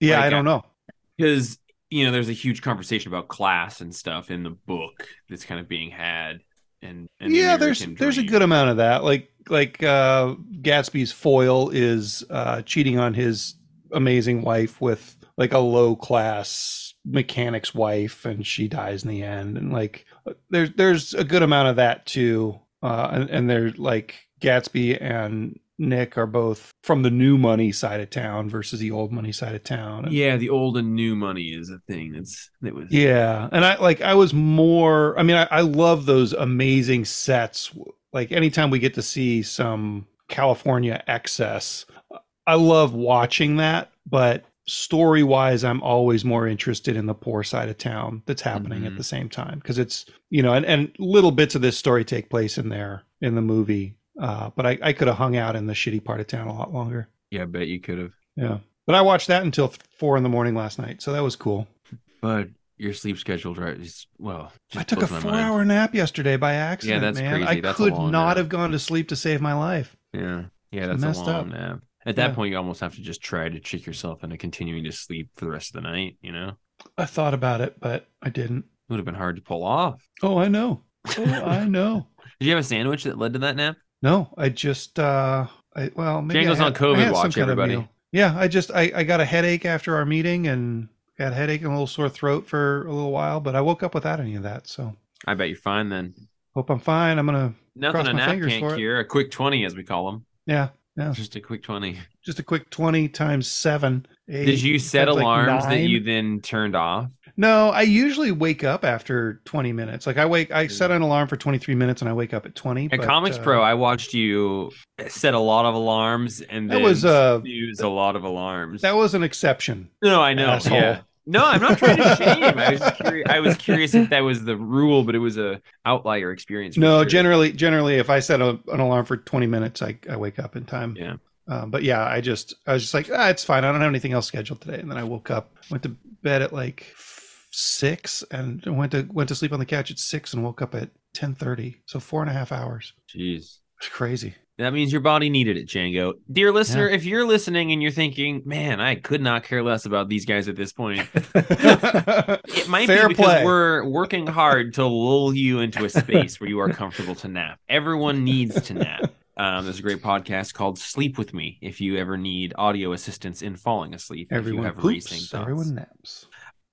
Yeah, Like, I don't know. because you know there's a huge conversation about class and stuff in the book that's kind of being had and, and the yeah there's American there's a good amount of that like like uh gatsby's foil is uh cheating on his amazing wife with like a low class mechanic's wife and she dies in the end and like there's there's a good amount of that too uh and, and they're like gatsby and nick are both from the new money side of town versus the old money side of town and- yeah the old and new money is a thing that's that was yeah, and I like I was more. I mean, I, I love those amazing sets. Like anytime we get to see some California excess, I love watching that. But story wise, I'm always more interested in the poor side of town that's happening at Mhm. the same time because it's you know, and, and little bits of this story take place in there in the movie. Uh, but I, I could have hung out in the shitty part of town a lot longer. yeah i bet you could have Yeah, but I watched that until four in the morning last night, so that was cool. but your sleep schedule right is well I took a four mind. hour nap yesterday by accident, yeah that's man. crazy. I That's a could not nap. have gone to sleep to save my life. yeah yeah that's messed a long up. nap at that Yeah. point you almost have to just try to trick yourself into continuing to sleep for the rest of the night you know I thought about it, but I didn't. it would have been hard to pull off Oh, I know. Oh, I know. did you have a sandwich that led to that nap No, I just uh I well maybe Django's I on had- COVID had some watch, kind of everybody. Yeah, I just I, I got a headache after our meeting and got a headache and a little sore throat for a little while, but I woke up without any of that. So i bet you're fine then hope I'm fine. I'm gonna nothing Cross a my nap fingers can't for it. cure a quick 20 as we call them yeah, yeah. just a quick 20 Just a quick twenty times seven. Did you set times, like, alarms that you then turned off? No, I usually wake up after 20 minutes. Like I wake, I set an alarm for 23 minutes and I wake up at 20. At but, Comics uh, Pro, I watched you set a lot of alarms and That was, uh, use a lot of alarms. that was an exception. no, I know. asshole. Yeah. No, I'm not trying to shame. I was curious. I was curious if that was the rule, but it was a outlier experience. No, sure. generally, generally, if I set a, an alarm for 20 minutes, I, I wake up in time. Yeah. Um, but yeah, I just, I was just like, ah, it's fine. I don't have anything else scheduled today. And then I woke up, went to bed at like six and went to, went to sleep on the couch at six and woke up at 1030. So four and a half hours. Jeez. It's crazy. That means your body needed it, Django. Dear listener, if you're listening and you're thinking, man, I could not care less about these guys at this point, It might Fair be because play. we're working hard to lull you into a space where you are comfortable to nap. Everyone needs to nap. Um, there's a great podcast called Sleep with Me if you ever need audio assistance in falling asleep. Everyone if you have poops, everyone naps.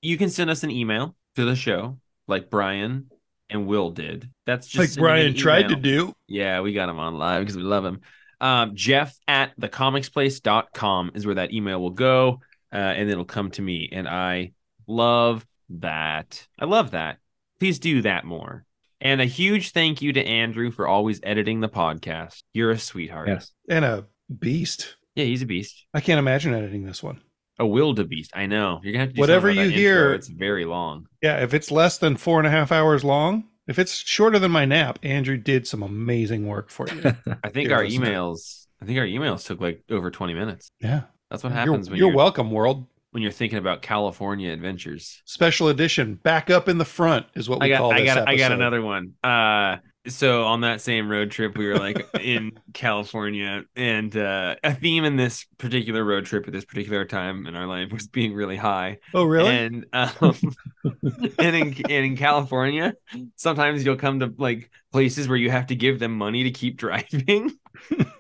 You can send us an email to the show like Brian and Will did. That's just Like Brian tried to do. Yeah, we got him on live because we love him. Um, Jeff at thecomicsplace.com is where that email will go, uh, and it'll come to me. And I love that. I love that. Please do that more. And a huge thank you to Andrew for always editing the podcast. You're a sweetheart. yes. And a beast. Yeah, he's a beast. I can't imagine editing this one. A wildebeest. I know. You're gonna have to do Whatever you that intro. hear- It's very long. Yeah, if it's less than four and a half hours long, if it's shorter than my nap, Andrew did some amazing work for you. I think Dear our listener. emails. I think our emails took like over 20 minutes. Yeah. That's what You're, happens when you're you're, welcome, world. when you're thinking about California adventures. Special edition, back up in the front is what we I got, call I this got, I got another one. Uh, so on that same road trip, we were like in California, and uh, a theme in this particular road trip at this particular time in our life was being really high. Oh, really? And um, and in and in California, sometimes you'll come to like places where you have to give them money to keep driving.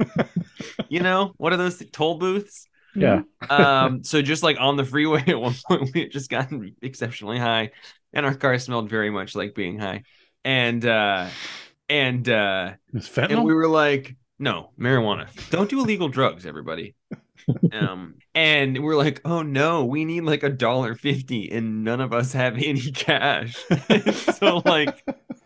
you know what are those toll booths? Yeah. um so just like on the freeway at one point we had just gotten exceptionally high and our car smelled very much like being high and uh and uh and we were like no marijuana don't do illegal drugs everybody um, and we're like, oh no, we need like a dollar fifty, and none of us have any cash. so like,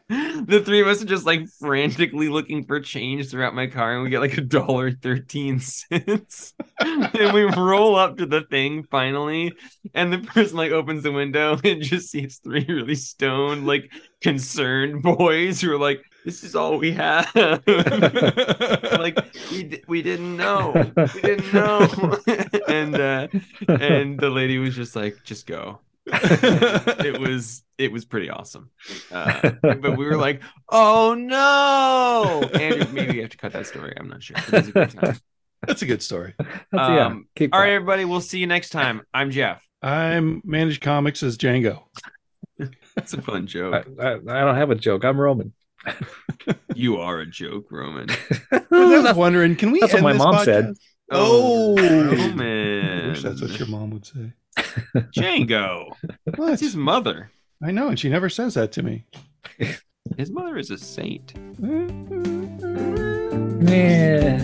the three of us are just like frantically looking for change throughout my car, and we get like a dollar thirteen cents. and we roll up to the thing finally, and the person like opens the window and just sees three really stoned, like concerned boys who are like, "This is all we have." like we d- we didn't know, we didn't know, and uh, and the lady was just like, "Just go." it was it was pretty awesome. Uh, but we were like, "Oh no!" Andrew, maybe we have to cut that story. I'm not sure. It was a great time. That's a good story. That's- yeah, Um, keep All right, going. everybody. We'll see you next time. I'm Jeff. I'm managed comics as Django. That's a fun I, joke. I, I don't have a joke. I'm Roman. You are a joke, Roman. I was wondering, can we? That's what my this mom said. podcast? Oh, oh, Roman. I wish that's what your mom would say. Django. What? That's his mother. I know, and she never says that to me. His mother is a saint. Yeah.